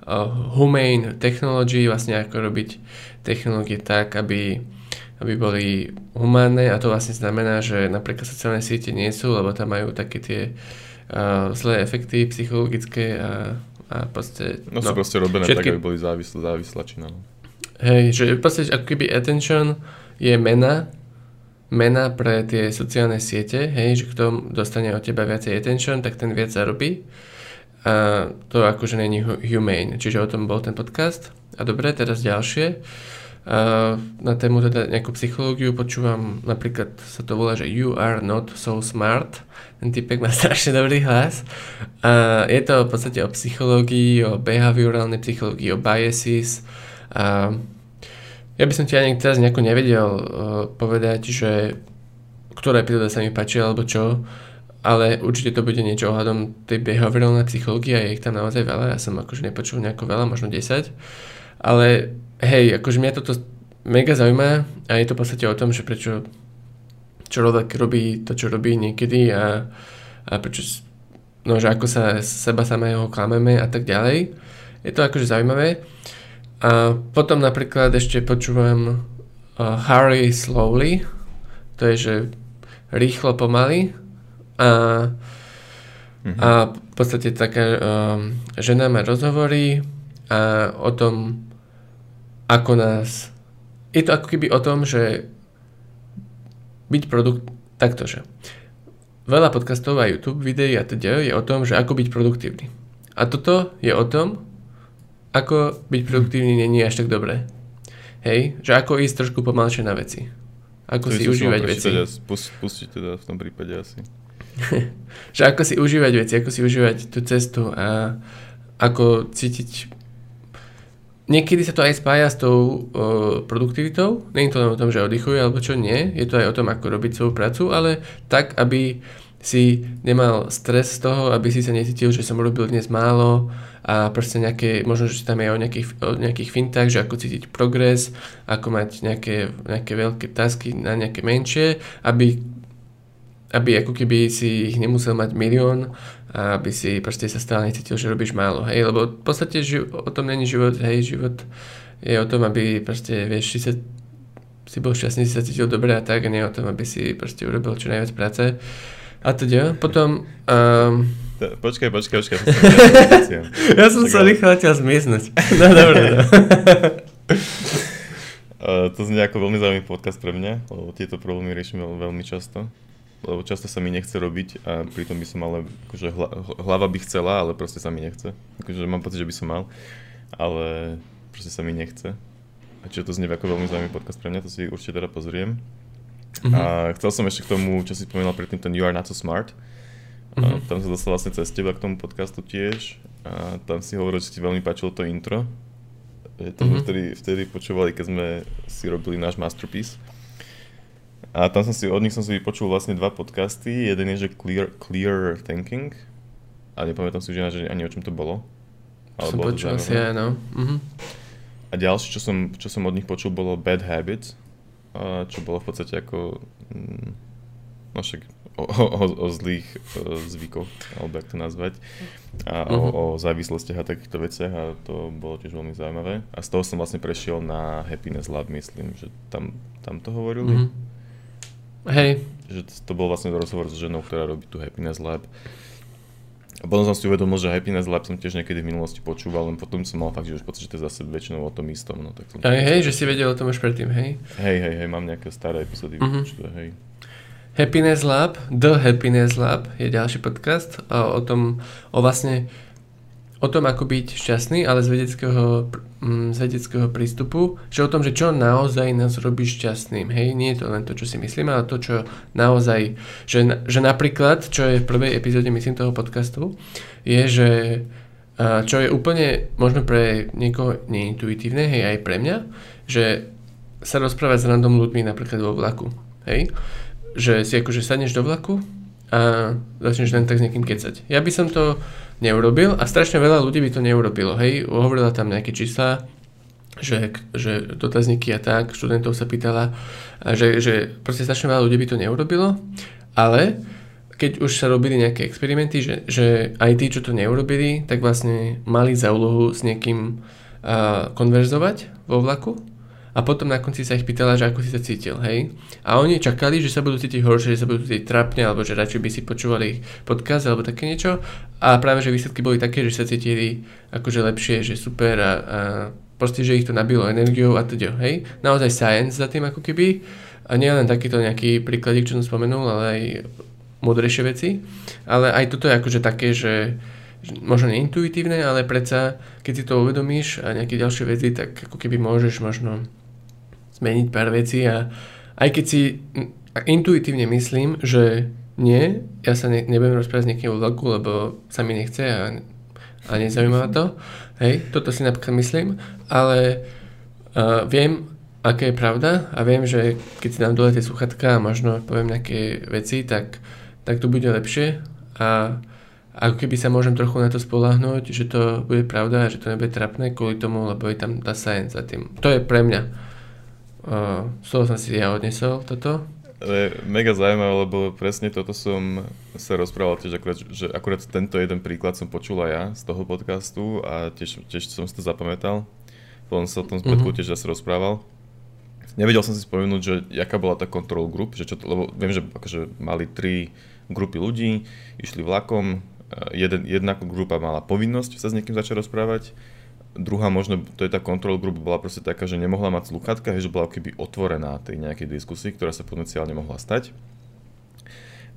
Uh, humane technology, vlastne ako robiť technológie tak, aby, aby boli humánne a to vlastne znamená, že napríklad sociálne siete nie sú, lebo tam majú také tie uh, zlé efekty psychologické a, a proste... No, no sú proste robené všetky... tak, aby boli závislé, závislačina. No. Hej, že proste ako keby attention je mena, mena pre tie sociálne siete, hej, že kto dostane od teba viacej attention, tak ten viac zarobí. A to akože není humane. Čiže o tom bol ten podcast. A dobre, teraz ďalšie. A na tému teda nejakú psychológiu počúvam, napríklad sa to volá, že You are not so smart. Ten typek má [laughs] strašne dobrý hlas. A je to v podstate o psychológii, o behaviorálnej psychológii, o biases. A ja by som ti ani teraz nejako nevedel uh, povedať, že ktorá epizóda sa mi páči alebo čo, ale určite to bude niečo ohľadom tej behaviorálnej psychológie a je ich tam naozaj veľa, ja som akože nepočul nejako veľa, možno 10, ale hej, akože mňa toto mega zaujíma a je to v podstate o tom, že prečo človek robí to, čo robí niekedy a, a prečo, no, že ako sa seba samého klameme a tak ďalej. Je to akože zaujímavé. A potom napríklad ešte počúvam uh, Harry Slowly, to je, že rýchlo pomaly a, mm-hmm. a v podstate taká um, žena má rozhovory a o tom, ako nás... Je to ako keby o tom, že byť produkt... Takto, že veľa podcastov a YouTube videí a teda je o tom, že ako byť produktívny. A toto je o tom, ako byť produktívny není až tak dobré. Hej, že ako ísť trošku pomalšie na veci. Ako to si užívať veci. Pustiť teda v tom prípade asi. [laughs] že ako si užívať veci, ako si užívať tú cestu a ako cítiť Niekedy sa to aj spája s tou uh, produktivitou. Je to len o tom, že oddychuje alebo čo nie. Je to aj o tom, ako robiť svoju prácu, ale tak, aby si nemal stres z toho, aby si sa necítil, že som robil dnes málo a proste nejaké, možno, že tam je o nejakých, o nejakých fintách, že ako cítiť progres, ako mať nejaké, nejaké veľké tasky na nejaké menšie, aby aby ako keby si ich nemusel mať milión a aby si proste sa stále necítil, že robíš málo, hej, lebo v podstate živ- o tom není život, hej, život je o tom, aby proste, vieš, si sa si bol šťastný, si sa cítil dobre a tak, a nie o tom, aby si proste urobil čo najviac práce. A teda, potom... Um, počkaj, počkaj, počkaj. [laughs] ja som sa rýchlo chcel zmiznúť. [laughs] No dobre, no. Uh, [laughs] to znie ako veľmi zaujímavý podcast pre mňa, lebo tieto problémy riešime veľmi často lebo často sa mi nechce robiť a pritom by som ale, akože hlava by chcela, ale proste sa mi nechce. Akože mám pocit, že by som mal, ale proste sa mi nechce. A čiže to znie ako veľmi zaujímavý podcast pre mňa, to si určite teda pozriem. Mm-hmm. A chcel som ešte k tomu, čo si spomínal predtým, ten You are not so smart. Mm-hmm. A mhm. tam sa dostal vlastne cez teba k tomu podcastu tiež. A tam si hovoril, že ti veľmi páčilo to intro. To mm-hmm. vtedy, vtedy počúvali, keď sme si robili náš masterpiece. A tam som si, od nich som si vypočul vlastne dva podcasty. Jeden je, že Clear, Clear Thinking. A nepamätám si už že ani o čom to bolo. Ale som bolo počul asi aj, no. Uh-huh. A ďalšie, čo som, čo som od nich počul, bolo Bad Habits. Čo bolo v podstate ako... Mm, no však o, o, o zlých o zvykoch, alebo jak to nazvať, a uh-huh. o, mhm. o závislostiach a takýchto veciach a to bolo tiež veľmi zaujímavé. A z toho som vlastne prešiel na Happiness Lab, myslím, že tam, tam to hovorili. Uh-huh. Hej. Že to bol vlastne rozhovor s ženou, ktorá robí tu Happiness Lab. A potom som si uvedomil, že Happiness Lab som tiež niekedy v minulosti počúval, len potom som mal fakt, že už pocit, že to je zase väčšinou o tom istom. No, tak som Aj hej, že si vedel o tom už predtým, hej? Hej, hej, hej, mám nejaké staré epizódy uh-huh. hej. Happiness Lab, The Happiness Lab je ďalší podcast o, o tom, o vlastne o tom, ako byť šťastný, ale z vedeckého, mm, z vedeckého prístupu, že o tom, že čo naozaj nás robí šťastným. Hej, nie je to len to, čo si myslíme, ale to, čo naozaj, že, že napríklad, čo je v prvej epizóde, myslím, toho podcastu, je, že čo je úplne možno pre niekoho neintuitívne, hej, aj pre mňa, že sa rozprávať s random ľuďmi napríklad vo vlaku. Hej? Že si akože sadneš do vlaku a začneš len tak s niekým kecať. Ja by som to neurobil a strašne veľa ľudí by to neurobilo. Hej, hovorila tam nejaké čísla, že, že dotazníky a tak, študentov sa pýtala, že, že proste strašne veľa ľudí by to neurobilo, ale keď už sa robili nejaké experimenty, že, že aj tí, čo to neurobili, tak vlastne mali za úlohu s niekým uh, konverzovať vo vlaku a potom na konci sa ich pýtala, že ako si sa cítil, hej. A oni čakali, že sa budú cítiť horšie, že sa budú cítiť trápne, alebo že radšej by si počúvali podcast alebo také niečo. A práve, že výsledky boli také, že sa cítili akože lepšie, že super a, a proste, že ich to nabilo energiou a teda, hej. Naozaj science za tým ako keby. A nie len takýto nejaký príkladík, čo som spomenul, ale aj múdrejšie veci. Ale aj toto je akože také, že možno neintuitívne, ale predsa, keď si to uvedomíš a nejaké ďalšie veci, tak ako keby môžeš možno zmeniť pár vecí a aj keď si intuitívne myslím, že nie, ja sa ne, nebudem rozprávať s niekým vo vlaku, lebo sa mi nechce a, a nezaujíma to. Hej, toto si napríklad myslím, ale uh, viem, aké je pravda a viem, že keď si dám dole tie sluchatka a možno poviem nejaké veci, tak, tak to bude lepšie a ako keby sa môžem trochu na to spolahnuť, že to bude pravda a že to nebude trapné kvôli tomu, lebo je tam tá science za tým. To je pre mňa. Uh, z toho som si ja odnesol toto. Je mega zaujímavé, lebo presne toto som sa rozprával tiež akurát, že akurát tento jeden príklad som počul aj ja z toho podcastu a tiež, tiež som si to zapamätal. Potom sa o tom spätku mm-hmm. tiež zase rozprával. Nevedel som si spomenúť, že jaká bola tá control group, že čo to, lebo viem, že akože mali tri grupy ľudí, išli vlakom, jeden, jedna grupa mala povinnosť sa s niekým začať rozprávať, druhá možno, to je tá control group, bola proste taká, že nemohla mať sluchatka, že bola keby otvorená tej nejakej diskusii, ktorá sa potenciálne mohla stať.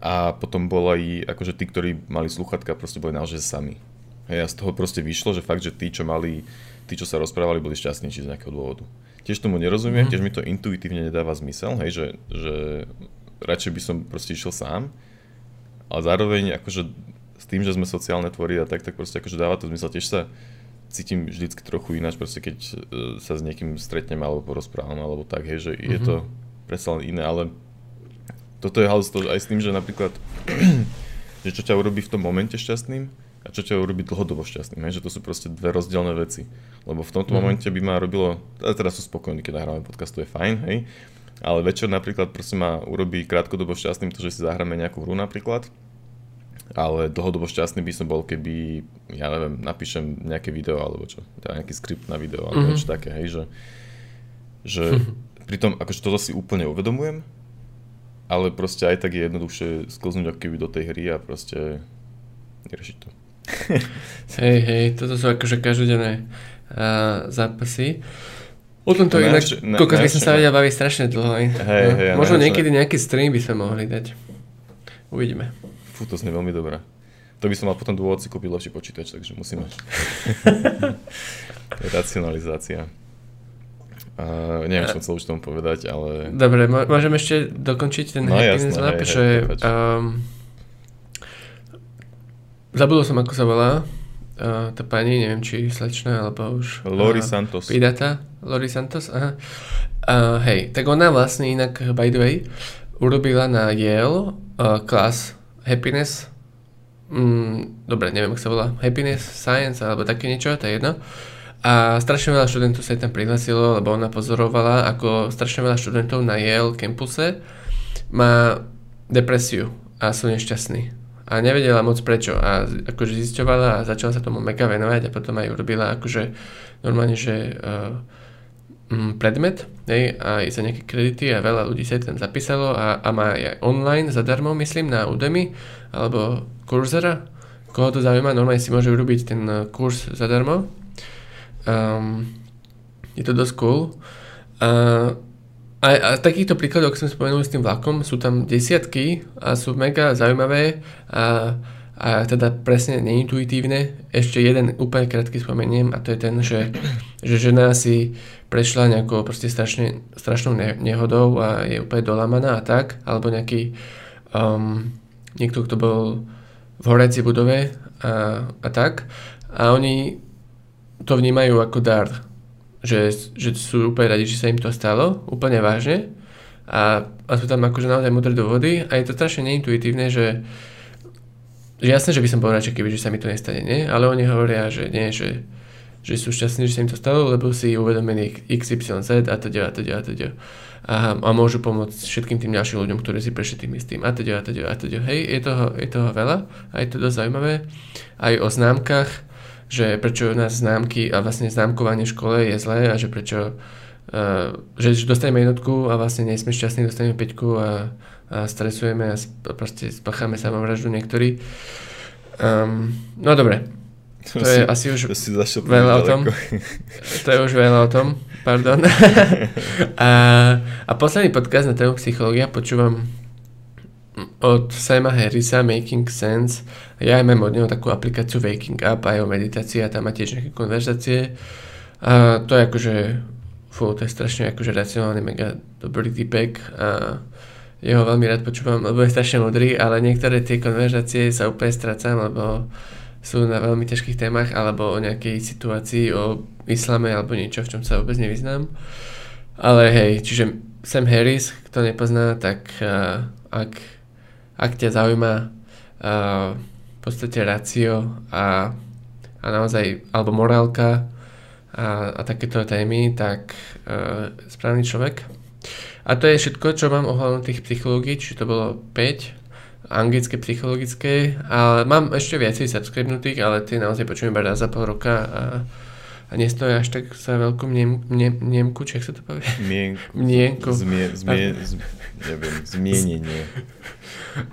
A potom bola aj, akože tí, ktorí mali sluchatka, proste boli naozaj sami. Hej, a z toho proste vyšlo, že fakt, že tí, čo mali, tí, čo sa rozprávali, boli šťastnejší z nejakého dôvodu. Tiež tomu nerozumiem, mm. tiež mi to intuitívne nedáva zmysel, hej, že, že radšej by som proste išiel sám, ale zároveň akože s tým, že sme sociálne tvory a tak, tak proste akože dáva to zmysel. Tiež sa cítim vždycky trochu ináč, proste keď e, sa s niekým stretnem alebo porozprávam alebo tak, hej, že mm-hmm. je to mhm. predsa len iné, ale toto je halus aj s tým, že napríklad, [clears throat] že čo ťa urobí v tom momente šťastným a čo ťa urobí dlhodobo šťastným, hej, že to sú proste dve rozdielne veci. Lebo v tomto mm-hmm. momente by ma robilo, teraz sú spokojní, keď nahráme podcast, to je fajn, hej, ale večer napríklad proste ma urobí krátkodobo šťastným to, že si zahráme nejakú hru napríklad, ale dlhodobo šťastný by som bol, keby, ja neviem, napíšem nejaké video alebo čo, teda nejaký skript na video alebo mm-hmm. niečo také, hej, že, že [laughs] pritom akože toto si úplne uvedomujem, ale proste aj tak je jednoduchšie sklznúť ako keby do tej hry a proste riešiť to. [laughs] hej, hej, toto sú akože každodenné uh, zápasy. O tomto no, inak, koľko by som sa vedel baviť strašne dlho. Hej, hej, no, možno niekedy nejaký stream by sme mohli dať. Uvidíme. Fú, to znie veľmi dobré. To by som mal potom dôvod si kúpiť lepší počítač, takže musíme. [laughs] Racionalizácia. Uh, neviem, čo som chcel už tomu povedať, ale... Dobre, môžem ešte dokončiť ten no, Happiness Lab, hej, že... Hej, um, zabudol som, ako sa volá uh, tá pani, neviem, či slečná, alebo už... Lori uh, Santos. Pidata? Lori Santos, aha. Uh, hej, tak ona vlastne inak, by the way, urobila na Yale uh, klas happiness, mm, dobre, neviem, ako sa volá, happiness, science alebo také niečo, to je jedno. A strašne veľa študentov sa tam prihlasilo, lebo ona pozorovala, ako strašne veľa študentov na Yale campuse má depresiu a sú nešťastní. A nevedela moc prečo. A akože zisťovala a začala sa tomu mega venovať a potom aj urobila akože normálne, že uh, predmet hej, aj za nejaké kredity a veľa ľudí sa tam zapísalo a, a má aj online zadarmo, myslím, na Udemy alebo Coursera. Koho to zaujíma, normálne si môže urobiť ten uh, kurz zadarmo. Um, je to dosť cool. Uh, a, a takýchto príkladov, ako som spomenul s tým vlakom, sú tam desiatky a sú mega zaujímavé a, a teda presne neintuitívne. Ešte jeden úplne krátky spomeniem a to je ten, že, že žena si prešla nejakou proste strašne, strašnou nehodou a je úplne dolamaná a tak, alebo nejaký um, niekto, kto bol v horeci budove a, a tak a oni to vnímajú ako dar že, že sú úplne radi, že sa im to stalo, úplne vážne a, a sú tam akože naozaj modré dôvody a je to strašne neintuitívne, že, že jasné, že by som bol radšej, keby že sa mi to nestane, nie? ale oni hovoria, že nie, že, že sú šťastní, že sa im to stalo, lebo si uvedomili XYZ a teda a teda a teda a, a môžu pomôcť všetkým tým ďalším ľuďom, ktorí si prešli tým istým a teda a teda a teda. Hej, je toho, je toho veľa a je to dosť zaujímavé. Aj o známkach, že prečo u nás známky a vlastne známkovanie v škole je zlé a že prečo uh, že dostaneme jednotku a vlastne nie sme šťastní, dostaneme peťku a, a stresujeme a proste spacháme samovraždu niektorí. Um, no dobre, to, to je si, asi už to si veľa o tom. To je už veľa o tom, pardon. [laughs] a, a posledný podcast na tému psychológia počúvam od Sama Harrisa Making Sense. Ja aj mám od neho takú aplikáciu Waking Up aj o meditácii a tam má tiež nejaké konverzácie. A to je akože fú, to je strašne akože racionálny mega dobrý typek a jeho veľmi rád počúvam, lebo je strašne modrý, ale niektoré tie konverzácie sa úplne strácam, lebo sú na veľmi ťažkých témach alebo o nejakej situácii, o islame alebo niečo, v čom sa vôbec nevyznám. Ale hej, čiže Sam Harris, kto nepozná, tak uh, ak ak ťa zaujíma uh, v podstate racio a, a naozaj, alebo morálka a, a takéto témy, tak uh, správny človek. A to je všetko, čo mám ohľadom tých psychológií, čiže to bolo 5 anglické, psychologické, ale mám ešte viacej subscribenutých, ale tie naozaj počujem iba raz za pol roka a, a nestojí až tak za veľkú mnem, mnem, mnemku, či sa to povie? Mienku. [laughs] Mienku. Zmie, zmie, zmie, neviem, zmienenie.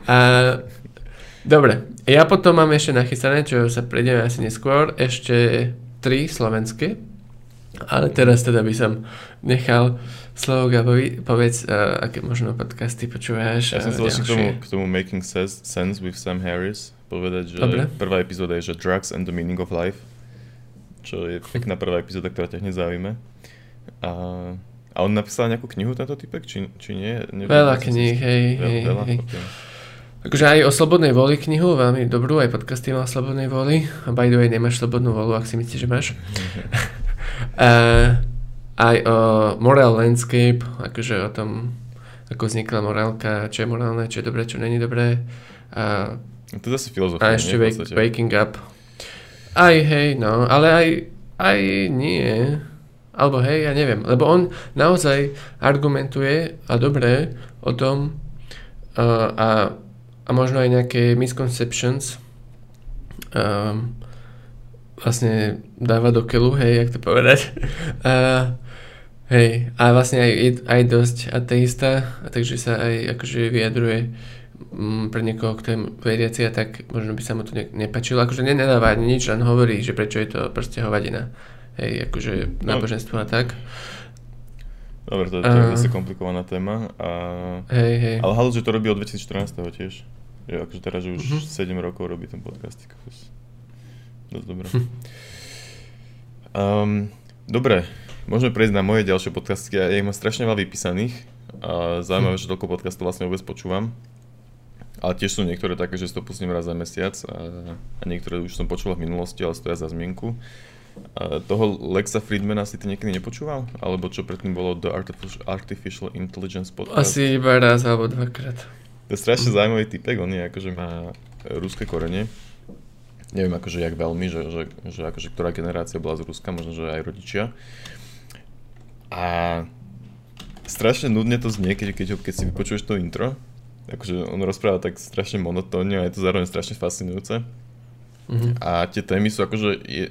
A, dobre, ja potom mám ešte nachystané, čo sa prejdeme asi neskôr, ešte tri slovenské, ale teraz teda by som nechal slovo Gabovi, povedz, uh, aké možno podcasty počúvaš. Ja som sa k tomu, k tomu Making Sense with Sam Harris povedať, že Dobre. prvá epizóda je, že Drugs and the Meaning of Life, čo je pekná prvá epizóda, ktorá ťa hneď zaujíme. A a on napísal nejakú knihu, tento typek, či, či nie? Neviem, veľa kníh, hej, hej, veľa, hej. Okay. Akože aj o Slobodnej voli knihu, veľmi dobrú, aj podcasty má o Slobodnej voli. A by the way, nemáš Slobodnú volu, ak si myslíš, že máš. uh, [laughs] aj o Moral Landscape, akože o tom, ako vznikla morálka, čo je morálne, čo je dobré, čo není dobré. A, to je zase filozofia, A ešte wake, Waking Up. Aj hej, no, ale aj, aj nie. Alebo hej, ja neviem. Lebo on naozaj argumentuje a dobre o tom uh, a, a možno aj nejaké misconceptions um, vlastne dáva do kelu, hej, jak to povedať. Uh, hej, a vlastne aj, aj dosť ateista, a takže sa aj akože vyjadruje um, pre niekoho, kto je veriaci a tak možno by sa mu to ne, nepačilo. Akože nenadáva nič, len hovorí, že prečo je to proste hovadina hej, akože no. náboženstvo a tak. Dobre, to, to je zase komplikovaná téma. A... Hej, hej. Ale Halus, že to robí od 2014 tiež. Že akože teraz, že už uh-huh. Mhm. 7 rokov robí ten podcast. Dosť dobré. Hm. Um, dobre, môžeme prejsť na moje ďalšie podcasty. Ja ich mám strašne veľa vypísaných. A zaujímavé, hm. že toľko podcastov vlastne vôbec počúvam. Ale tiež sú niektoré také, že si to pustím raz za mesiac a, a niektoré už som počul v minulosti, ale stoja za zmienku. A toho Lexa Friedmana si ty niekedy nepočúval? Alebo čo predtým bolo The Artificial Intelligence podcast? Asi iba raz alebo dvakrát. To je strašne zaujímavý typek, on je akože má ruské korene. Neviem akože jak veľmi, že, že, že akože ktorá generácia bola z Ruska, možno že aj rodičia. A strašne nudne to znie, keď, keď, keď si vypočuješ to intro, akože on rozpráva tak strašne monotónne a je to zároveň strašne fascinujúce. Mm-hmm. A tie témy sú akože, je,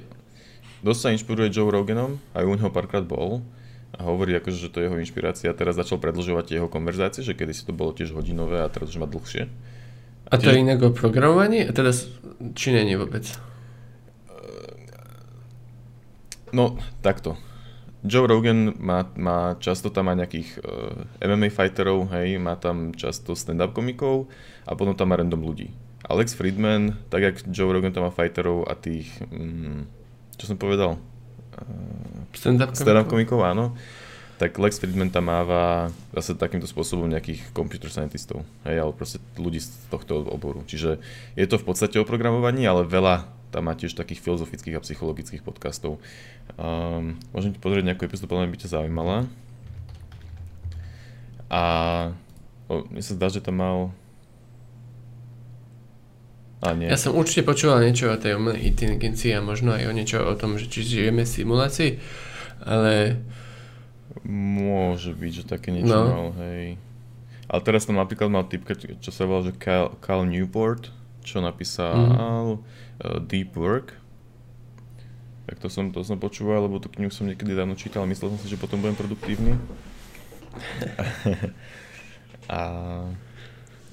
dosť sa inšpiruje Joe Roganom, aj u neho párkrát bol a hovorí akože, že to je jeho inšpirácia. Teraz začal predlžovať jeho konverzácie, že kedysi to bolo tiež hodinové a teraz už má dlhšie. A to je inak o programovaní? Teda či nie vôbec? No, takto. Joe Rogan má, má často tam aj nejakých uh, eh, MMA fighterov, hej, má tam často stand-up komikov a potom tam má random ľudí. Alex Friedman, tak jak Joe Rogan tam má fighterov a tých, mm, čo som povedal? Uh, stand-up, stand-up komikov, áno. Tak Lex Friedman tam máva zase takýmto spôsobom nejakých computer scientistov, hej, ale proste ľudí z tohto oboru. Čiže je to v podstate o programovaní, ale veľa tam má tiež takých filozofických a psychologických podcastov. Um, môžem ti pozrieť nejakú epizódu, podľa by ťa zaujímala. A o, mne sa zdá, že tam mal... A nie. Ja som určite počúval niečo o tej umelej inteligencii a možno aj o niečo o tom, že či žijeme v simulácii, ale... Môže byť, že také niečo no. mal, hej. Ale teraz tam napríklad mal typka, čo sa volá, že Cal, Cal Newport, čo napísal mm. uh, Deep Work. Tak to som, to som počúval, lebo tú knihu som niekedy dávno čítal myslel som si, že potom budem produktívny. [laughs] a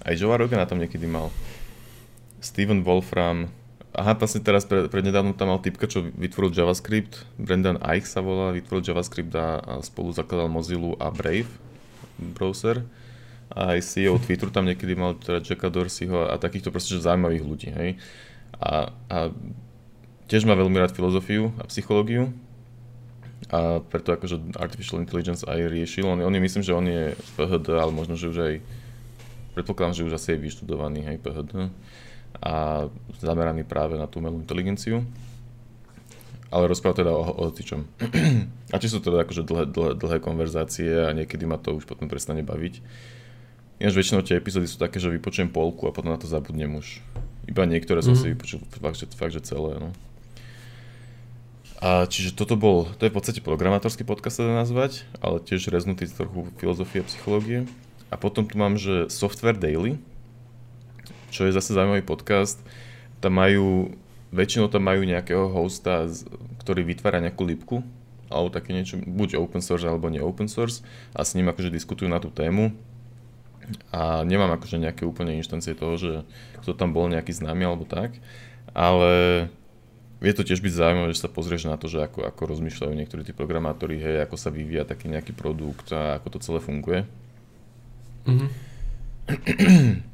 aj Joe Rogan na tom niekedy mal. Steven Wolfram, aha, vlastne teraz pre, prednedávno tam mal typka, čo vytvoril JavaScript, Brendan Eich sa volá, vytvoril JavaScript a, a spolu zakladal Mozilla a Brave browser aj CEO Twitteru tam niekedy mal teda Jacka Dorseyho a takýchto proste zaujímavých ľudí, hej. A, a tiež má veľmi rád filozofiu a psychológiu a preto akože Artificial Intelligence aj riešil. On, on je, myslím, že on je PHD, ale možno, že už aj predpokladám, že už asi je vyštudovaný, hej, PHD a zameraný práve na tú umelú inteligenciu. Ale rozpráva teda o, o čom. [clears throat] a či sú teda akože dlhé, dlhé, dlhé konverzácie a niekedy ma to už potom prestane baviť. Ináč väčšinou tie epizódy sú také, že vypočujem polku a potom na to zabudnem už. Iba niektoré som mm. si vypočul fakt že, fakt, že celé. No. A čiže toto bol, to je v podstate programátorský podcast sa dá nazvať, ale tiež reznutý z trochu filozofie a psychológie. A potom tu mám, že Software Daily, čo je zase zaujímavý podcast. Tam majú, väčšinou tam majú nejakého hosta, ktorý vytvára nejakú lipku, alebo také niečo, buď open source alebo nie open source a s ním akože diskutujú na tú tému a nemám akože nejaké úplne inštancie toho, že kto tam bol nejaký známy alebo tak, ale vie to tiež byť zaujímavé, že sa pozrieš na to, že ako, ako rozmýšľajú niektorí tí programátori, hej, ako sa vyvíja taký nejaký produkt a ako to celé funguje. Mm-hmm. [clears throat]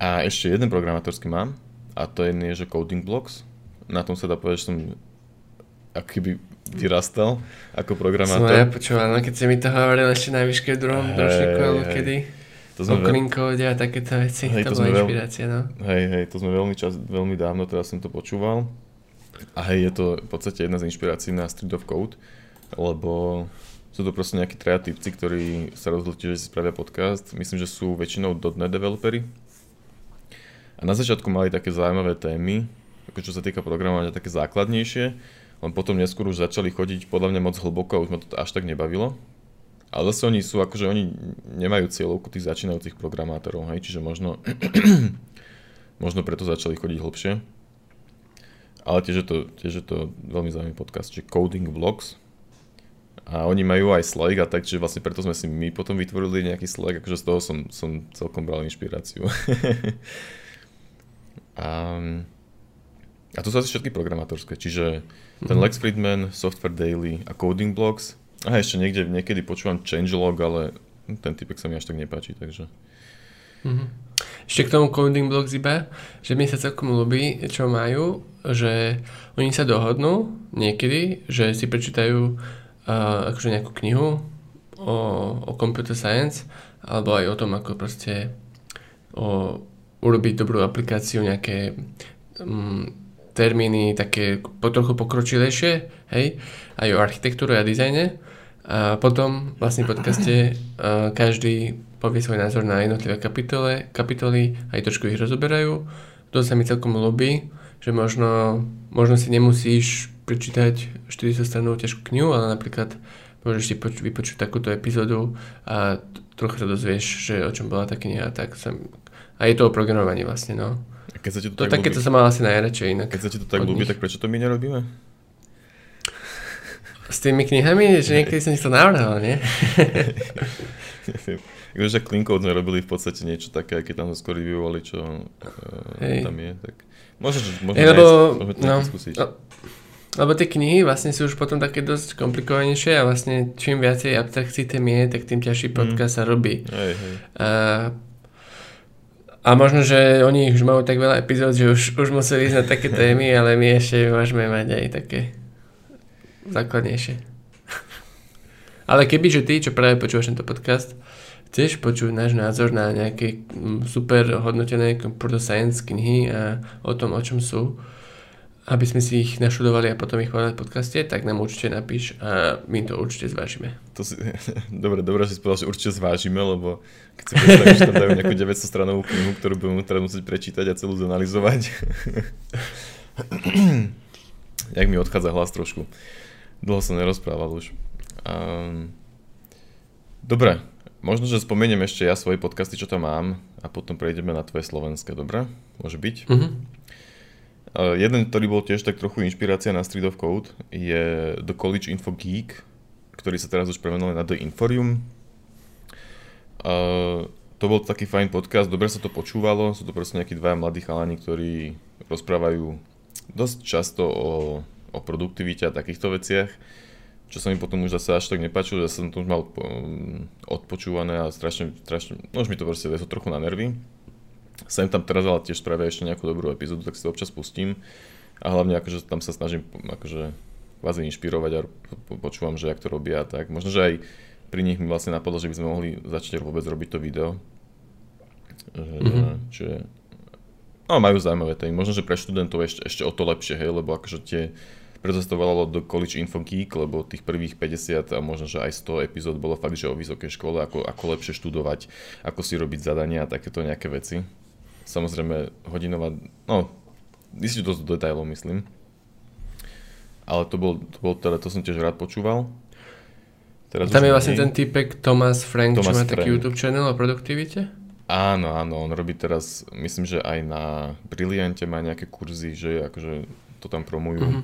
A ešte jeden programátorský mám a to je, že Coding Blocks. Na tom sa dá povedať, že som akýby vyrastal ako programátor. Som ja počúval, no keď si mi to hovoril ešte na výške v druhom hey, ročníku, alebo kedy. To sme veľ... a takéto veci, hej, to, to bola inšpirácia, no. Hej, hej, to sme veľmi, čas, veľmi dávno, teraz som to počúval. A hej, je to v podstate jedna z inšpirácií na Street of Code, lebo sú to proste nejakí traja typci, ktorí sa rozhodli, že si spravia podcast. Myslím, že sú väčšinou .NET developery. A na začiatku mali také zaujímavé témy, ako čo sa týka programovania, také základnejšie, len potom neskôr už začali chodiť podľa mňa moc hlboko a už ma to až tak nebavilo. Ale zase oni sú, akože oni nemajú cieľovku tých začínajúcich programátorov, hej, čiže možno, [clears throat] možno preto začali chodiť hlbšie. Ale tiež je to, tiež je to veľmi zaujímavý podcast, čiže Coding Vlogs. A oni majú aj Slack a tak, čiže vlastne preto sme si my potom vytvorili nejaký Slack, akože z toho som, som celkom bral inšpiráciu. [laughs] a, a to sú asi všetky programátorské, čiže ten mm-hmm. Lex Friedman, Software Daily a Coding Blogs a ešte niekde, niekedy počúvam changelog, ale ten typek sa mi až tak nepáči, takže... Mm-hmm. Ešte k tomu coding blocks iba, že mi sa celkom ľubí, čo majú, že oni sa dohodnú niekedy, že si prečítajú uh, akože nejakú knihu o, o computer science, alebo aj o tom, ako proste o, urobiť dobrú aplikáciu, nejaké um, termíny také po trochu pokročilejšie, hej, aj o architektúre a dizajne a potom vlastne v podcaste [laughs] uh, každý povie svoj názor na jednotlivé kapitole, kapitoly, aj trošku ich rozoberajú. To sa mi celkom ľúbi, že možno, možno si nemusíš prečítať 40 stranovú ťažkú knihu, ale napríklad môžeš si poč- vypočuť takúto epizódu a trochu sa dozvieš, že o čom bola tá kniha, tak som... A je to o programovaní vlastne, no. A keď sa ti to, To tak také, ľúbi, to sa mal asi najradšej inak. keď sa ti to tak ľúbi, tak prečo to my nerobíme? S tými knihami, že niekedy som si to navrhol, nie? Neviem. [laughs] Akože Klinkov sme robili v podstate niečo také, keď tam sme skôr reviewovali, čo uh, Hej. tam je, tak že môžeme, lebo, nájsť, no, skúsiť. no, lebo tie knihy vlastne sú už potom také dosť komplikovanejšie a vlastne čím viacej abstrakcií tam je, tak tým ťažší podcast sa robí. Hej, hej. A, a možno, že oni už majú tak veľa epizód, že už, už museli ísť na také témy, ale my ešte môžeme mať aj také základnejšie. Ale keby, že ty, čo práve počúvaš tento podcast, chceš počuť náš názor na nejaké mm, super hodnotené computer science knihy a o tom, o čom sú, aby sme si ich naštudovali a potom ich povedať v podcaste, tak nám určite napíš a my to určite zvážime. To si, [laughs] dobre, dobre, si povedal, že určite zvážime, lebo keď si predstavíš, že tam dajú nejakú 900 stranovú knihu, ktorú budeme teraz musieť prečítať a celú zanalizovať. [clears throat] Jak mi odchádza hlas trošku. Dlho som nerozprával už. Um, dobre, možno, že spomeniem ešte ja svoje podcasty, čo tam mám a potom prejdeme na tvoje slovenské, dobre? Môže byť? Mhm. Uh, jeden, ktorý bol tiež tak trochu inšpirácia na Street of Code, je The College Info Geek, ktorý sa teraz už premenul na The Inforium. Uh, to bol taký fajn podcast, dobre sa to počúvalo, sú to proste nejakí dvaja mladí chalani, ktorí rozprávajú dosť často o, o produktivite a takýchto veciach, čo sa mi potom už zase až tak nepáčilo, že som to už mal um, odpočúvané a strašne, strašne, no už mi to proste veslo trochu na nervy. Sem tam teraz ale tiež spravia ešte nejakú dobrú epizódu, tak si to občas pustím. A hlavne akože tam sa snažím akože kvázi inšpirovať a po- počúvam, že jak to robia tak. Možno, že aj pri nich mi vlastne napadlo, že by sme mohli začať vôbec robiť to video. Že, Mhm. Čiže No, majú zaujímavé témy. Možno, že pre študentov ešte, ešte o to lepšie, hej, lebo akože tie, preto sa to volalo do College Info Geek, lebo tých prvých 50 a možno, že aj 100 epizód bolo fakt, že o vysokej škole, ako, ako lepšie študovať, ako si robiť zadania a takéto nejaké veci. Samozrejme, hodinová, no, ísť dosť do detailov, myslím. Ale to bol, to bol teda, to som tiež rád počúval. Teraz Tam je vlastne ten typek Thomas Frank, čo Thomas má taký Frank. YouTube channel o produktivite. Áno, áno, on robí teraz, myslím, že aj na Brilliante má nejaké kurzy, že akože to tam promujú. Mhm.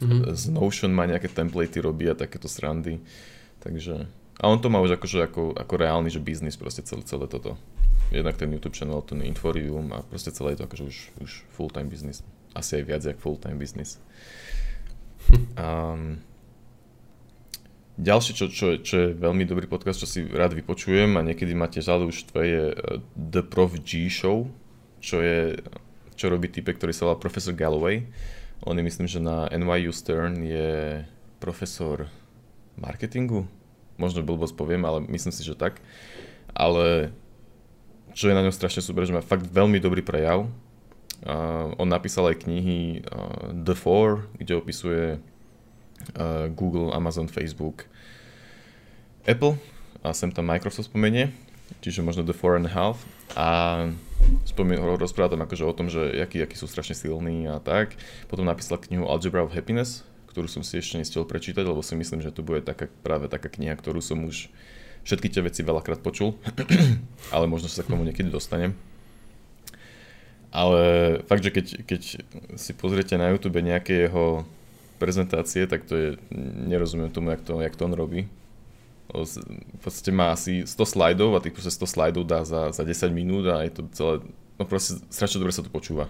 Mhm. Z Notion má nejaké templatey robí a takéto srandy. Takže, a on to má už akože ako, ako reálny, že biznis proste celé, celé toto. Jednak ten YouTube channel, ten Inforium a proste celé je to akože už, už full-time business. Asi aj viac jak full-time business. Um, ďalší, čo, čo, čo je veľmi dobrý podcast, čo si rád vypočujem a niekedy ma tiež ale už to je eh, The Prof G Show, čo je, čo robí typek, ktorý sa volá Professor Galloway. On je myslím, že na NYU Stern je profesor marketingu. Možno blbosť poviem, ale myslím si, že tak. Ale čo je na ňom strašne super, že má fakt veľmi dobrý prejav. Uh, on napísal aj knihy uh, The Four, kde opisuje uh, Google, Amazon, Facebook, Apple a sem tam Microsoft spomenie, čiže možno The Four and a Half a spomie, rozpráva tam akože o tom, že aký, aký sú strašne silní a tak. Potom napísal knihu Algebra of Happiness, ktorú som si ešte nestiel prečítať, lebo si myslím, že to bude taká, práve taká kniha, ktorú som už všetky tie veci veľakrát počul, [clears throat] ale možno sa k tomu niekedy dostanem. Ale fakt, že keď, keď si pozriete na YouTube nejaké jeho prezentácie, tak to je, nerozumiem tomu, jak to, jak to on robí. V podstate má asi 100 slajdov a tých proste 100 slajdov dá za, za 10 minút a je to celé, no proste strašne dobre sa to počúva.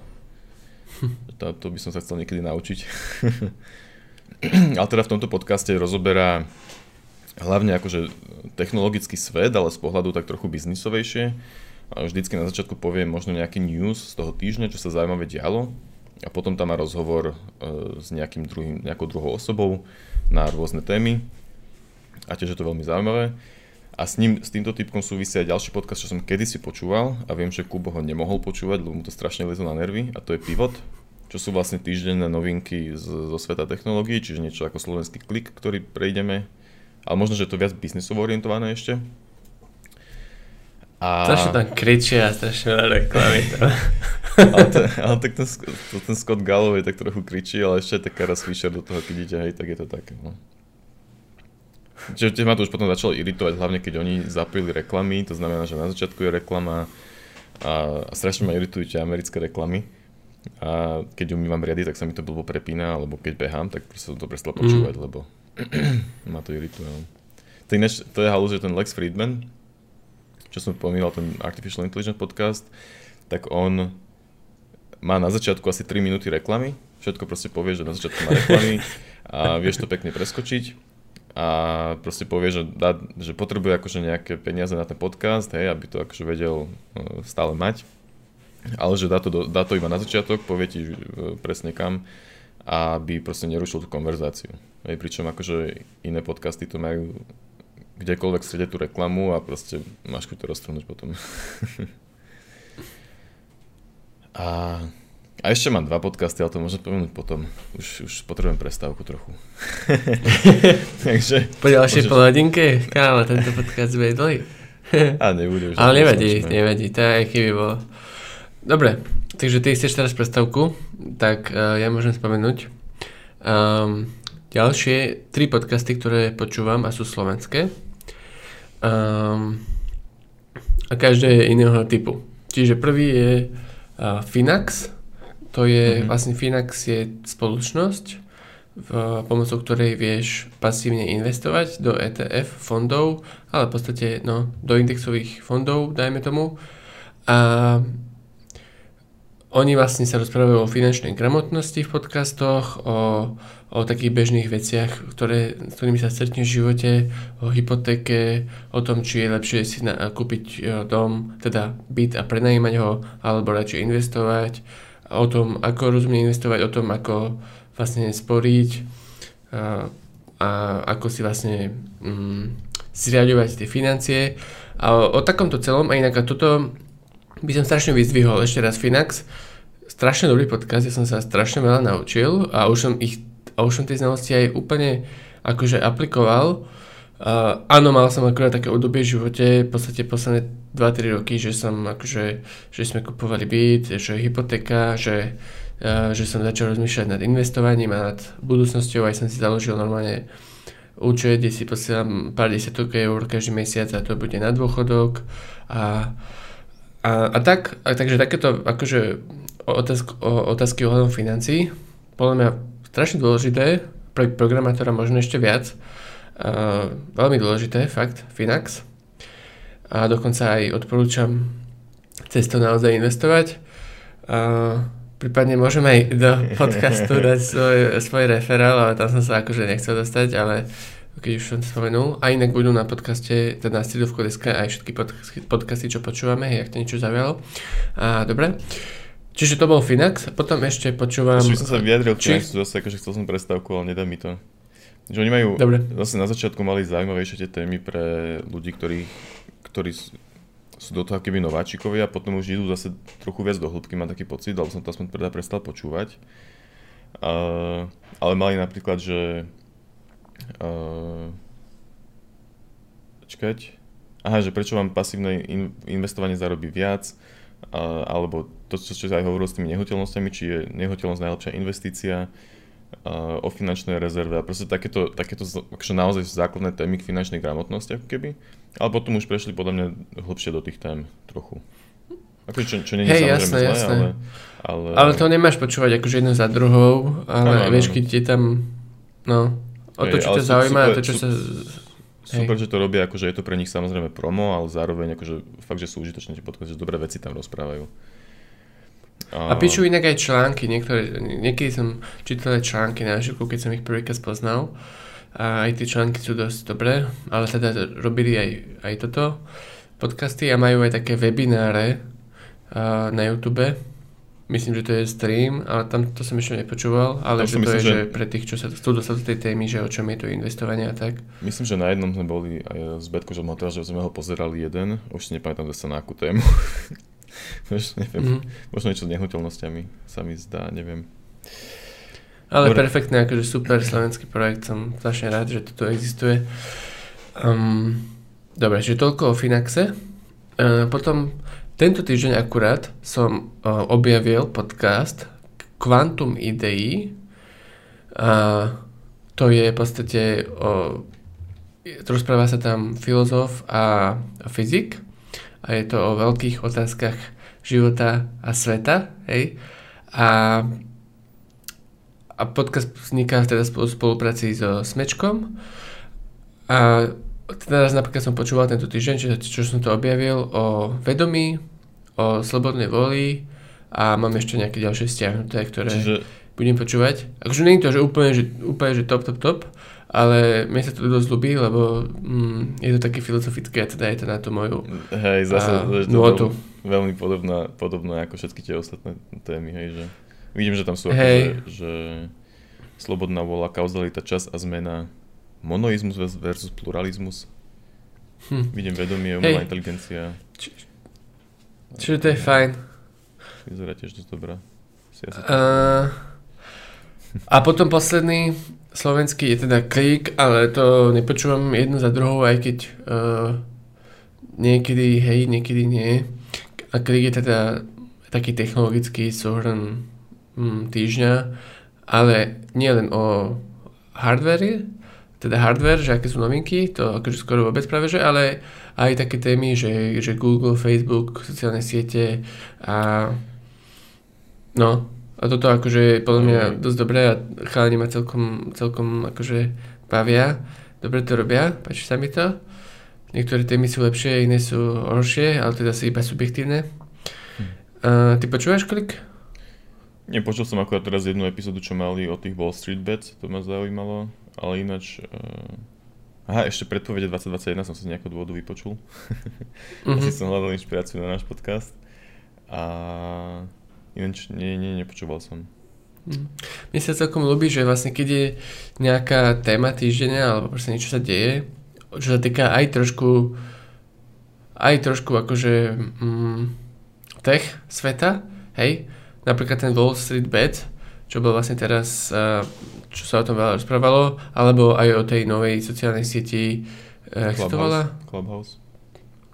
[laughs] To, to by som sa chcel niekedy naučiť. [laughs] [clears throat] ale teda v tomto podcaste rozoberá hlavne akože technologický svet, ale z pohľadu tak trochu biznisovejšie. Vždycky na začiatku poviem možno nejaký news z toho týždňa, čo sa zaujímavé dialo. A potom tam má rozhovor e, s nejakým druhým, nejakou druhou osobou na rôzne témy. A tiež je to veľmi zaujímavé. A s, ním, s týmto typkom súvisia aj ďalší podcast, čo som kedysi počúval a viem, že Kubo ho nemohol počúvať, lebo mu to strašne lezlo na nervy a to je Pivot, čo sú vlastne týždenné novinky z, zo sveta technológií, čiže niečo ako slovenský klik, ktorý prejdeme, ale možno, že je to viac biznisovo orientované ešte. A... Strašne tam kričia a strašne veľa reklamy [laughs] ale, to, ale tak ten, to, ten Scott Galloway tak trochu kričí, ale ešte aj taká raz Fisher do toho, keď ide, hej, tak je to také. No. Čiže ma to už potom začalo iritovať, hlavne keď oni zapili reklamy, to znamená, že na začiatku je reklama a, a strašne ma iritujú tie americké reklamy. A keď umývam riady, tak sa mi to blbo prepína, alebo keď behám, tak som to prestal počúvať, mm. lebo [clears throat] ma to irituje. No. To, ináč, to je halu, že ten Lex Friedman, čo som pomínal, ten Artificial Intelligence podcast, tak on má na začiatku asi 3 minúty reklamy, všetko proste povie, že na začiatku má reklamy a vieš to pekne preskočiť a proste povie, že, dá, že potrebuje akože nejaké peniaze na ten podcast, hej, aby to akože vedel uh, stále mať. Ale že dá to, do, dá to iba na začiatok, povie ti uh, presne kam, aby proste nerušil tú konverzáciu. Hej, pričom akože iné podcasty to majú kdekoľvek strede tú reklamu a proste máš chuť to roztrhnúť potom. [laughs] a a ešte mám dva podcasty, ale to môžem spomenúť potom. Už, už potrebujem prestávku trochu. [laughs] Takže... Po ďalšej môžeš... polhodinke? Kámo, tento podcast bude dlhý. A nebude už. [laughs] Ale nevadí, nevadí, to aj keby bolo. Dobre, takže ty chceš teraz prestávku, tak uh, ja môžem spomenúť. Um, ďalšie tri podcasty, ktoré počúvam a sú slovenské. Um, a každé je iného typu. Čiže prvý je uh, Finax, to je mm-hmm. vlastne Finax je spoločnosť, v, pomocou ktorej vieš pasívne investovať do ETF fondov, ale v podstate no, do indexových fondov, dajme tomu. A oni vlastne sa rozprávajú o finančnej gramotnosti v podcastoch, o, o takých bežných veciach, ktoré, s ktorými sa stretneš v živote, o hypotéke, o tom, či je lepšie si na, kúpiť e, dom, teda byt a prenajímať ho, alebo radšej investovať o tom, ako rozumne investovať, o tom, ako vlastne sporiť a, a ako si vlastne mm, zriadovať tie financie. A o, o takomto celom, a inak a toto by som strašne vyzdvihol ešte raz Finax. Strašne dobrý podcast, ja som sa strašne veľa naučil a už som ich, a už som tie znalosti aj úplne akože aplikoval. Uh, áno, mal som akurát také obdobie v živote, v podstate posledné 2-3 roky, že som akože, že sme kupovali byt, že hypotéka, že, uh, že som začal rozmýšľať nad investovaním a nad budúcnosťou, aj som si založil normálne účet, kde si posielam pár desiatok eur každý mesiac a to bude na dôchodok a, a, a tak, a takže takéto akože otázky, otázky ohľadom financií, podľa mňa strašne dôležité, pre programátora možno ešte viac, Uh, veľmi dôležité, fakt, Finax. A dokonca aj odporúčam cez to naozaj investovať. Uh, prípadne môžem aj do podcastu dať svoj, svoj referál, ale tam som sa akože nechcel dostať, ale keď už som spomenul. A inak budú na podcaste, teda na stredovko.sk aj všetky podcasty, čo počúvame, jak to niečo zaujalo. A dobre. Čiže to bol Finax, potom ešte počúvam... Ešte som sa vyjadril k Finaxu zase, akože chcel som prestávku, ale nedá mi to. Že oni majú, Dobre. zase na začiatku mali zaujímavejšie tie témy pre ľudí, ktorí, ktorí sú do toho keby nováčikovia a potom už idú zase trochu viac do hĺbky, mám taký pocit, ale som to aspoň teda prestal počúvať. Uh, ale mali napríklad, že uh, čakať, aha, že prečo vám pasívne in, investovanie zarobí viac, uh, alebo to, čo, čo aj hovoril s tými nehnuteľnosťami, či je nehnuteľnosť najlepšia investícia, o finančnej rezerve a proste takéto, takéto akože naozaj základné témy k finančnej gramotnosti ako keby. Ale potom už prešli podľa mňa hlbšie do tých tém trochu. Ako, čo, čo nie je hey, jasné, zlé, jasné. Ale, ale... ale to nemáš počúvať akože jedno za druhou, ale ano, vieš, keď je tam, no, o to, čo ťa zaujíma a to, čo super, sa... Super, že to robia, akože je to pre nich samozrejme promo, ale zároveň akože fakt, že sú užitočné tie podcasty, že dobré veci tam rozprávajú. A píšu inak aj články, niektoré, niekedy som čítal aj články na Žiku, keď som ich prvýkrát poznal. A aj tie články sú dosť dobré, ale teda robili aj, aj toto podcasty a majú aj také webináre uh, na YouTube. Myslím, že to je stream, ale tam to som ešte nepočúval, ale že to myslím, je, že... že pre tých, čo sa chcú dostať do tej témy, že o čom je to investovanie a tak. Myslím, že na jednom sme boli aj s Betko, že sme ho pozerali jeden, už si nepamätám zase na akú tému. [laughs] neviem, mm. možno niečo s nehnuteľnosťami sa mi zdá, neviem. Ale Dobre. perfektné, akože super slovenský projekt, som strašne rád, že toto existuje. Um, dobre, čiže toľko o Finaxe. Uh, potom tento týždeň akurát som uh, objavil podcast Quantum Idei. A to je v podstate uh, rozpráva sa tam filozof a fyzik a je to o veľkých otázkach života a sveta, hej. A, a podcast vzniká teda v spolupráci so Smečkom a teraz napríklad som počúval tento týždeň, čo, čo som to objavil o vedomí, o slobodnej voli a mám ešte nejaké ďalšie stiahnuté, ktoré Čiže... budem počúvať. Akože nie je to, že úplne, že, úplne, že top, top, top, ale mne sa to dosť ľubí, lebo mm, je to také filozofické teda je to na tú moju Hej, zase a, to veľmi podobná, podobná ako všetky tie ostatné témy, hej, že vidím, že tam sú hey. že, že slobodná vola, kauzalita, čas a zmena monoizmus versus pluralizmus. Hm. Vidím vedomie, umelá hey. inteligencia. Či, čiže to je fajn. Vyzerá tiež dosť dobrá. Uh, a potom posledný slovenský je teda klik, ale to nepočúvam jednu za druhou, aj keď uh, niekedy hej, niekedy nie. A klik je teda taký technologický súhrn hm, týždňa, ale nie len o hardware, teda hardware, že aké sú novinky, to akože skoro vôbec práve, že, ale aj také témy, že, že Google, Facebook, sociálne siete a no, a toto akože je podľa mňa dosť dobré a chalani ma celkom, celkom akože bavia, dobre to robia, páči sa mi to. Niektoré témy sú lepšie, iné sú horšie, ale teda sú iba subjektívne. Hm. A, ty počúvaš klik? Nepočul som akorát teraz jednu epizódu, čo mali o tých Wall Street Bets, to ma zaujímalo ale ináč... Uh... Aha, ešte predpovede 2021 som sa z nejakého dôvodu vypočul. mm-hmm. [laughs] Asi som hľadal inšpiráciu na náš podcast. A ináč nie, nie, nepočúval som. Mm. Mne sa celkom ľúbi, že vlastne keď je nejaká téma týždňa alebo proste niečo sa deje, čo sa týka aj trošku aj trošku akože mm, tech sveta, hej, napríklad ten Wall Street Bet, čo bol vlastne teraz, čo sa o tom veľa rozprávalo, alebo aj o tej novej sociálnej sieti, jak sa to volá? Clubhouse.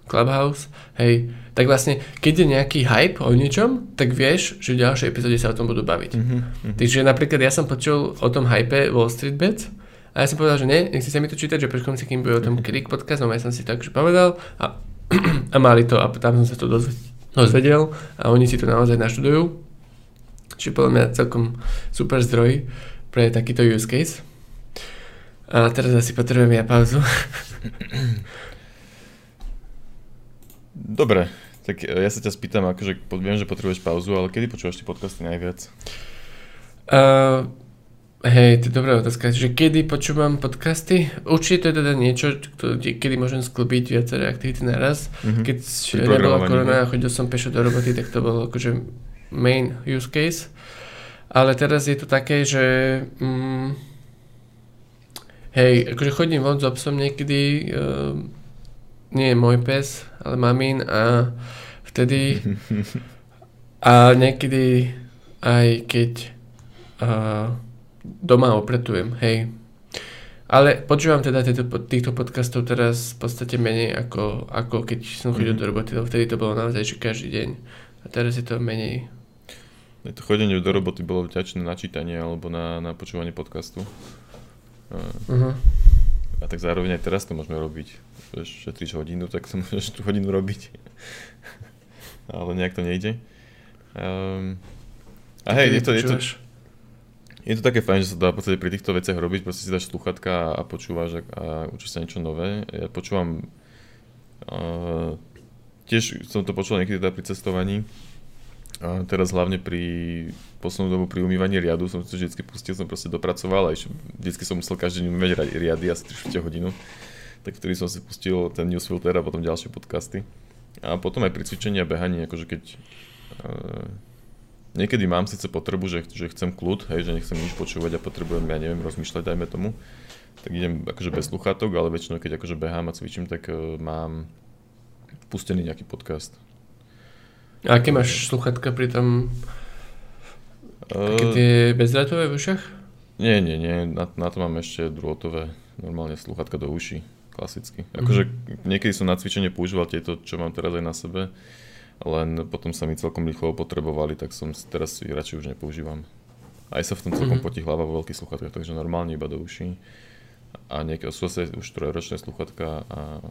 Clubhouse, hej, tak vlastne, keď je nejaký hype o niečom, tak vieš, že v ďalšej epizóde sa o tom budú baviť. Mm-hmm, mm-hmm. Takže napríklad ja som počul o tom hype Wall Street Bets a ja som povedal, že nie, nechci sa mi to čítať, že prečo si kým bude o tom [laughs] Krik podcast, no ja som si tak už povedal a, [clears throat] a mali to a tam som sa to dozvedel a oni si to naozaj naštudujú Čiže podľa mňa celkom super zdroj pre takýto use case. A teraz asi potrebujem ja pauzu. Dobre, tak ja sa ťa spýtam, akože viem, že potrebuješ pauzu, ale kedy počúvaš tie podcasty najviac? Uh, hej, to je dobrá otázka. Že kedy počúvam podcasty? Určite to je teda niečo, kedy môžem sklbiť viaceré aktivity naraz. Mm-hmm. Keď nebola korona a chodil som pešo do roboty, tak to bolo akože main use case. Ale teraz je to také, že mm, hej, akože chodím von s obsom niekedy, uh, nie je môj pes, ale mamín a vtedy [laughs] a niekedy aj keď uh, doma opretujem, hej. Ale počúvam teda týchto, týchto podcastov teraz v podstate menej ako, ako keď som chodil mm-hmm. do roboty, lebo vtedy to bolo naozaj, že každý deň. A teraz je to menej to chodenie do roboty bolo vďačné na čítanie alebo na, na počúvanie podcastu. Uh-huh. A tak zároveň aj teraz to môžeme robiť. Vieš, šetríš hodinu, tak to [laughs] môžeš tú hodinu robiť. [laughs] Ale nejak to nejde. Um, a hej, je to, je, to, je to také fajn, že sa dá v podstate pri týchto veciach robiť, proste si dáš sluchatka a počúvaš a, a učíš sa niečo nové. Ja počúvam, uh, tiež som to počul niekedy teda pri cestovaní, a teraz hlavne pri poslednú dobu pri umývaní riadu som si to vždy pustil, som proste dopracoval a ešte vždy som musel každý deň umývať riady asi 3 hodinu. Tak vtedy som si pustil ten newsfilter a potom ďalšie podcasty. A potom aj pri cvičení a behaní, akože keď uh, niekedy mám síce potrebu, že, že chcem kľud, hej, že nechcem nič počúvať a potrebujem, ja neviem, rozmýšľať, dajme tomu, tak idem akože bez sluchátok, ale väčšinou keď akože behám a cvičím, tak uh, mám pustený nejaký podcast. A aké máš sluchatka pri tom? Také tie bezdrátové v ušach? Nie, nie, nie. Na, na to mám ešte drôtové normálne sluchatka do uší. Klasicky. Akože mm-hmm. niekedy som na cvičenie používal tieto, čo mám teraz aj na sebe, len potom sa mi celkom rýchlo potrebovali, tak som teraz si radšej už nepoužívam. Aj sa v tom celkom mm-hmm. potí hlava vo veľkých sluchatkách, takže normálne iba do uší. a nejaké sú zase už trojročné sluchatka a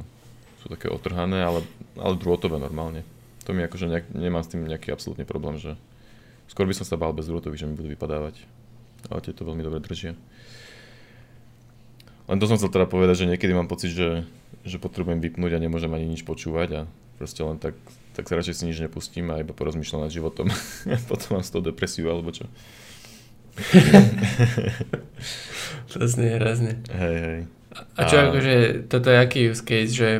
sú také otrhané, ale, ale drôtové normálne. To mi akože nejak, nemám s tým nejaký absolútny problém, že skôr by som sa bál bez drôtových, že mi budú vypadávať. Ale tieto veľmi dobre držia. Len to som chcel teda povedať, že niekedy mám pocit, že, že potrebujem vypnúť a nemôžem ani nič počúvať a proste len tak, tak sa radšej si nič nepustím a iba porozmýšľam nad životom. [laughs] Potom mám z toho depresiu alebo čo. to znie hrozne. Hej, hej. A čo a... akože, toto je aký use case, že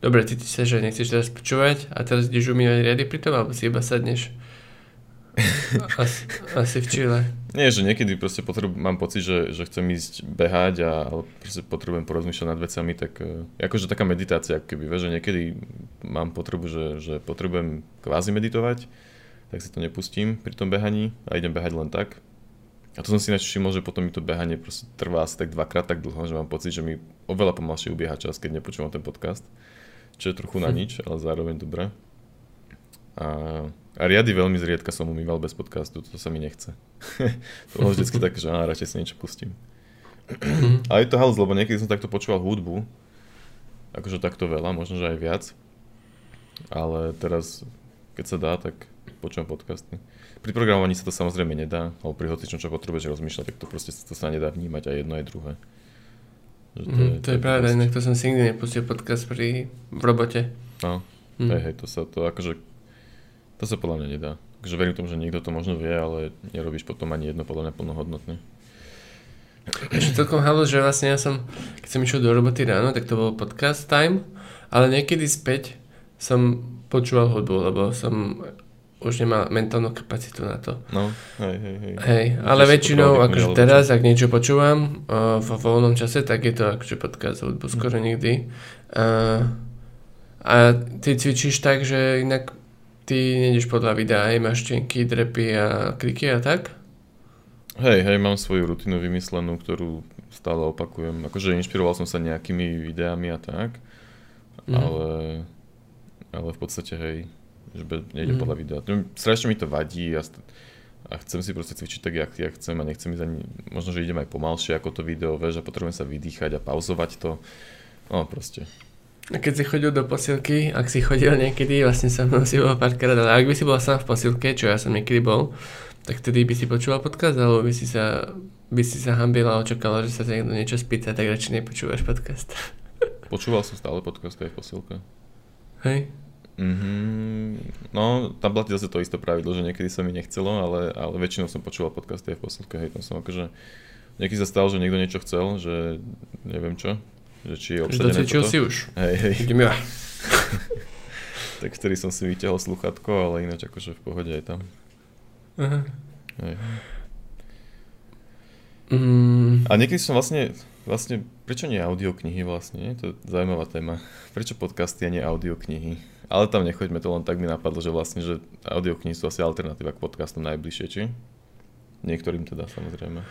dobre, ty sa, že nechceš teraz počúvať a teraz ideš umývať riady pri tom, alebo si iba sadneš [laughs] asi, asi v Čile. Nie, že niekedy proste potrebu, mám pocit, že, že chcem ísť behať a proste potrebujem porozmýšľať nad vecami, tak uh, akože taká meditácia, keby, že niekedy mám potrebu, že, že potrebujem kvázi meditovať, tak si to nepustím pri tom behaní a idem behať len tak a to som si ináč všimol, že potom mi to behanie proste trvá asi tak dvakrát tak dlho, že mám pocit, že mi oveľa pomalšie ubieha čas, keď nepočúvam ten podcast. Čo je trochu na nič, ale zároveň dobré. A, a riady veľmi zriedka som umýval bez podcastu, to sa mi nechce. [laughs] to bolo vždycky tak, že á, radšej si niečo pustím. a je to halus, lebo niekedy som takto počúval hudbu, akože takto veľa, možno, že aj viac. Ale teraz, keď sa dá, tak počúvam podcasty. Pri programovaní sa to samozrejme nedá, alebo pri hocičom, čo potrebuješ rozmýšľať, tak to proste to sa nedá vnímať aj jedno aj druhé. Že to, mm, je, to, je pravda, inak to som si nikdy nepustil podcast pri, v robote. No, mm. hej, hej, to sa to akože, to sa podľa mňa nedá. Takže verím tomu, že niekto to možno vie, ale nerobíš potom ani jedno podľa mňa plnohodnotne. Ešte celkom halo, že vlastne ja som, keď som išiel do roboty ráno, tak to bol podcast time, ale niekedy späť som počúval hudbu, lebo som už nemá mentálnu kapacitu na to. No, hej, hej, hej. Hej, ale väčšinou, akože teraz, ak niečo počúvam uh, vo voľnom čase, tak je to akože podcast hudbu skoro mm. nikdy. Uh, a ty cvičíš tak, že inak ty nejdeš podľa videa, aj máš čenky, drepy a kliky a tak? Hej, hej, mám svoju rutinu vymyslenú, ktorú stále opakujem. Akože inšpiroval som sa nejakými videami a tak, mm. ale, ale v podstate, hej, že nejdem mm. podľa videa. Strašne mi to vadí a, a chcem si proste cvičiť tak, jak, jak chcem a nechcem ísť ani, možno, že idem aj pomalšie ako to video, vieš, a potrebujem sa vydýchať a pauzovať to. No proste. Keď si chodil do posilky, ak si chodil niekedy, vlastne sa mnou si bol párkrát, ale ak by si bol sám v posilke, čo ja som niekedy bol, tak vtedy by si počúval podcast, alebo by si sa, by si sa hambila a očakala, že sa niekto niečo spýta, tak radšej nepočúvaš podcast. Počúval som stále podcast aj v posilke. Hej? Mm-hmm. No, tam platí zase to isté pravidlo, že niekedy sa mi nechcelo, ale, ale väčšinou som počúval podcasty aj v posilke, hej, tam som akože, niekedy sa stalo, že niekto niečo chcel, že neviem čo, že či je obsadené toto. si už. Hej, hej. Idem ja. [laughs] tak vtedy som si vyťahol sluchatko, ale ináč akože v pohode aj tam. Aha. Hej. Mm. A niekedy som vlastne, vlastne, prečo nie audioknihy vlastne? To je zaujímavá téma. Prečo podcasty a nie audioknihy? Ale tam nechoďme, to len tak mi napadlo, že vlastne, že audioknihy sú asi alternatíva k podcastom najbližšie, či? Niektorým teda, samozrejme.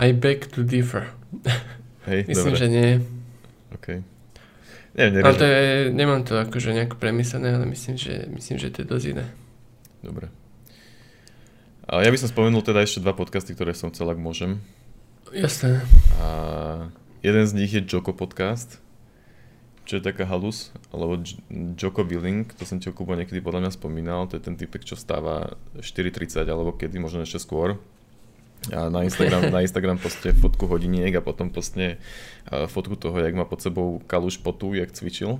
I beg to differ. Hej, [laughs] Myslím, dobre. že nie. OK. Neviem, neviem. Ale to je, nemám to akože nejako premyslené, ale myslím, že, myslím, že to je dosť iné. Dobre. A ja by som spomenul teda ešte dva podcasty, ktoré som chcel, ak môžem. Jasné. A jeden z nich je Joko podcast čo je taká halus, alebo Joko Willing, to som ti Kubo niekedy podľa mňa spomínal, to je ten typek, čo stáva 4.30 alebo kedy, možno ešte skôr. A na Instagram, [laughs] na Instagram poste fotku hodiniek a potom postne fotku toho, jak má pod sebou kaluš potu, jak cvičil.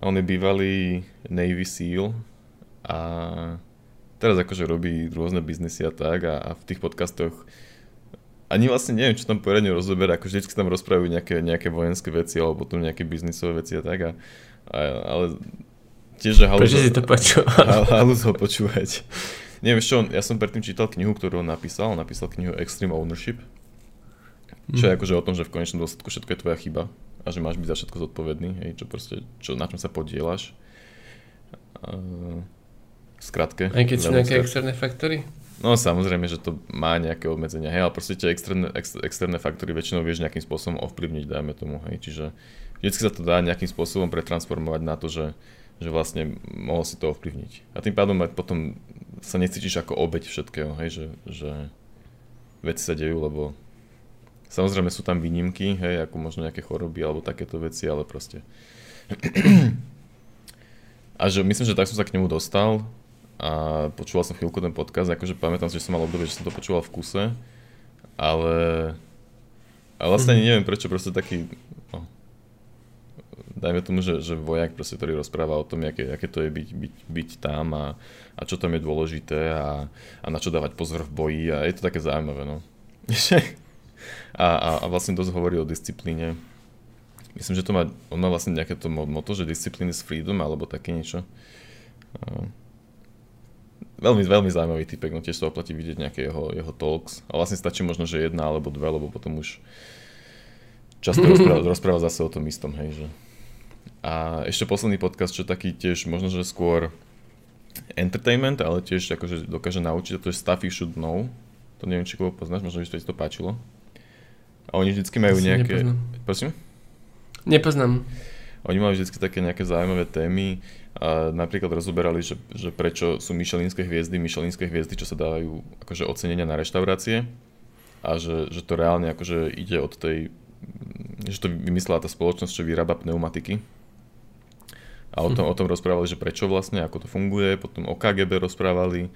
A on je bývalý Navy SEAL a teraz akože robí rôzne biznesy a tak a, a v tých podcastoch ani vlastne neviem, čo tam poriadne rozoberá, ako vždycky tam rozprávajú nejaké, nejaké vojenské veci alebo potom nejaké biznisové veci a tak, a, a, ale tiež, že halus, Prečo si to počúval? [laughs] halus ho počúvať. Neviem, čo, ja som predtým čítal knihu, ktorú on napísal, on napísal knihu Extreme Ownership, čo je mhm. akože o tom, že v konečnom dôsledku všetko je tvoja chyba a že máš byť za všetko zodpovedný, hej, čo proste, čo, na čom sa podielaš. Uh, skratke. Aj keď sú nejaké externé faktory? No samozrejme, že to má nejaké obmedzenia, hej, ale proste tie externé, ex, externé faktory väčšinou vieš nejakým spôsobom ovplyvniť, dajme tomu, hej, čiže vždycky sa to dá nejakým spôsobom pretransformovať na to, že, že vlastne mohol si to ovplyvniť. A tým pádom aj potom sa necítiš ako obeď všetkého, hej, že, že veci sa dejú, lebo Samozrejme sú tam výnimky, hej, ako možno nejaké choroby alebo takéto veci, ale proste. [clears throat] A že myslím, že tak som sa k nemu dostal a počúval som chvíľku ten podcast, akože pamätám si, že som mal obdobie, že som to počúval v kuse, ale, ale vlastne mm-hmm. neviem prečo, proste taký, no, dajme tomu, že, že vojak, proste, ktorý rozpráva o tom, aké, aké to je byť, byť, byť tam a, a čo tam je dôležité a, a na čo dávať pozor v boji a je to také zaujímavé, no. [laughs] a, a, a vlastne dosť hovorí o disciplíne. Myslím, že to má, on má vlastne nejaké to moto, že discipline is freedom, alebo také niečo. A, veľmi, veľmi zaujímavý typek, no tiež sa oplatí vidieť nejaké jeho, jeho talks. A vlastne stačí možno, že jedna alebo dve, lebo potom už často [laughs] rozpráva, rozpráva zase o tom istom, hej, že a ešte posledný podcast, čo taký tiež možno, že skôr entertainment, ale tiež akože dokáže naučiť, a to je Stuff You Should Know. To neviem, či koho poznáš, možno, to ti to páčilo. A oni vždycky majú Asi nejaké... Nepoznám. Prosím? Nepoznám. Oni majú vždycky také nejaké zaujímavé témy. A napríklad rozoberali, že, že prečo sú myšelinské hviezdy, myšelinské hviezdy, čo sa dávajú akože ocenenia na reštaurácie. A že, že to reálne akože ide od tej že to vymyslela tá spoločnosť, čo vyrába pneumatiky, a o tom, o tom rozprávali, že prečo vlastne, ako to funguje, potom o KGB rozprávali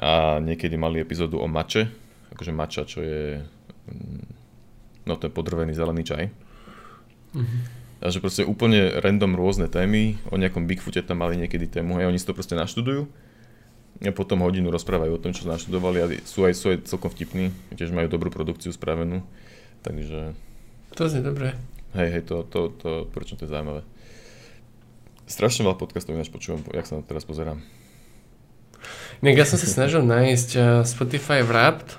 a niekedy mali epizódu o mače, akože mača, čo je mm, no ten podrvený zelený čaj. Mm-hmm. A že proste úplne random rôzne témy, o nejakom Bigfoote tam mali niekedy tému, a oni si to proste naštudujú a potom hodinu rozprávajú o tom, čo naštudovali a sú aj, sú aj celkom vtipní, tiež majú dobrú produkciu spravenú, takže... To znie dobre. Hej, hej, to, to, to, prečo to je zaujímavé. Strašne veľa podcastov ináč počúvam, jak sa na to teraz pozerám. Inak ja som sa snažil nájsť uh, Spotify Wrapped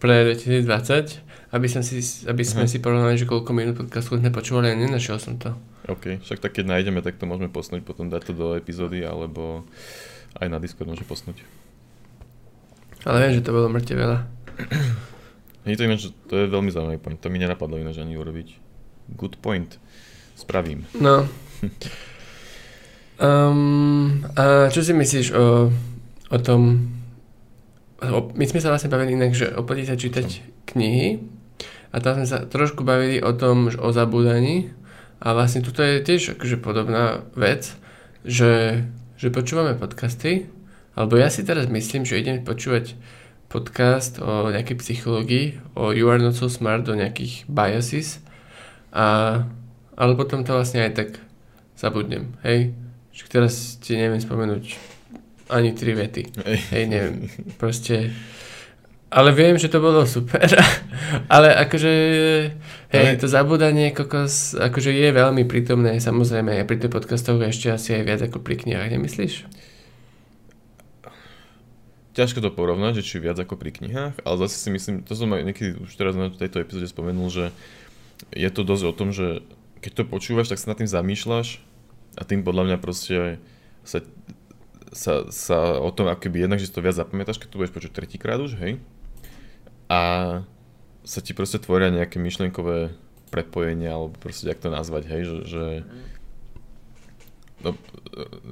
pre 2020, aby, som si, aby sme uh-huh. si porovnali, že koľko minút podcastu sme počúvali a nenašiel som to. OK, však tak keď nájdeme, tak to môžeme posnúť, potom dať to do epizódy, alebo aj na Discord môže posnúť. Ale viem, že to bolo mŕte veľa. [clears throat] Nie to ináč, to je veľmi zaujímavý point, to mi nenapadlo ináč ani urobiť. Good point. Spravím. No. Um, [laughs] a čo si myslíš o, o tom, my sme sa vlastne bavili inak, že oplatí sa čítať knihy a tam sme sa trošku bavili o tom, o zabúdaní. A vlastne tuto je tiež akože podobná vec, že, že počúvame podcasty, alebo ja si teraz myslím, že idem počúvať podcast o nejakej psychológii, o You are not so smart, o nejakých biases. A, ale potom to vlastne aj tak zabudnem, hej? Že teraz ti neviem spomenúť ani tri vety. Hej, Hej neviem, proste... Ale viem, že to bolo super. [laughs] ale akože, hej, ale... to zabúdanie kokos, akože je veľmi prítomné, samozrejme, aj pri tých podcastoch ešte asi aj viac ako pri knihách, nemyslíš? Ťažko to porovnať, že či viac ako pri knihách, ale zase si myslím, to som aj niekedy už teraz na tejto epizóde spomenul, že je to dosť o tom, že keď to počúvaš, tak sa nad tým zamýšľaš a tým podľa mňa proste sa, sa, sa o tom akoby jednak, že si to viac zapamätáš, keď to budeš počuť tretíkrát už, hej. A sa ti proste tvoria nejaké myšlienkové prepojenia, alebo proste, jak to nazvať, hej, že, že no,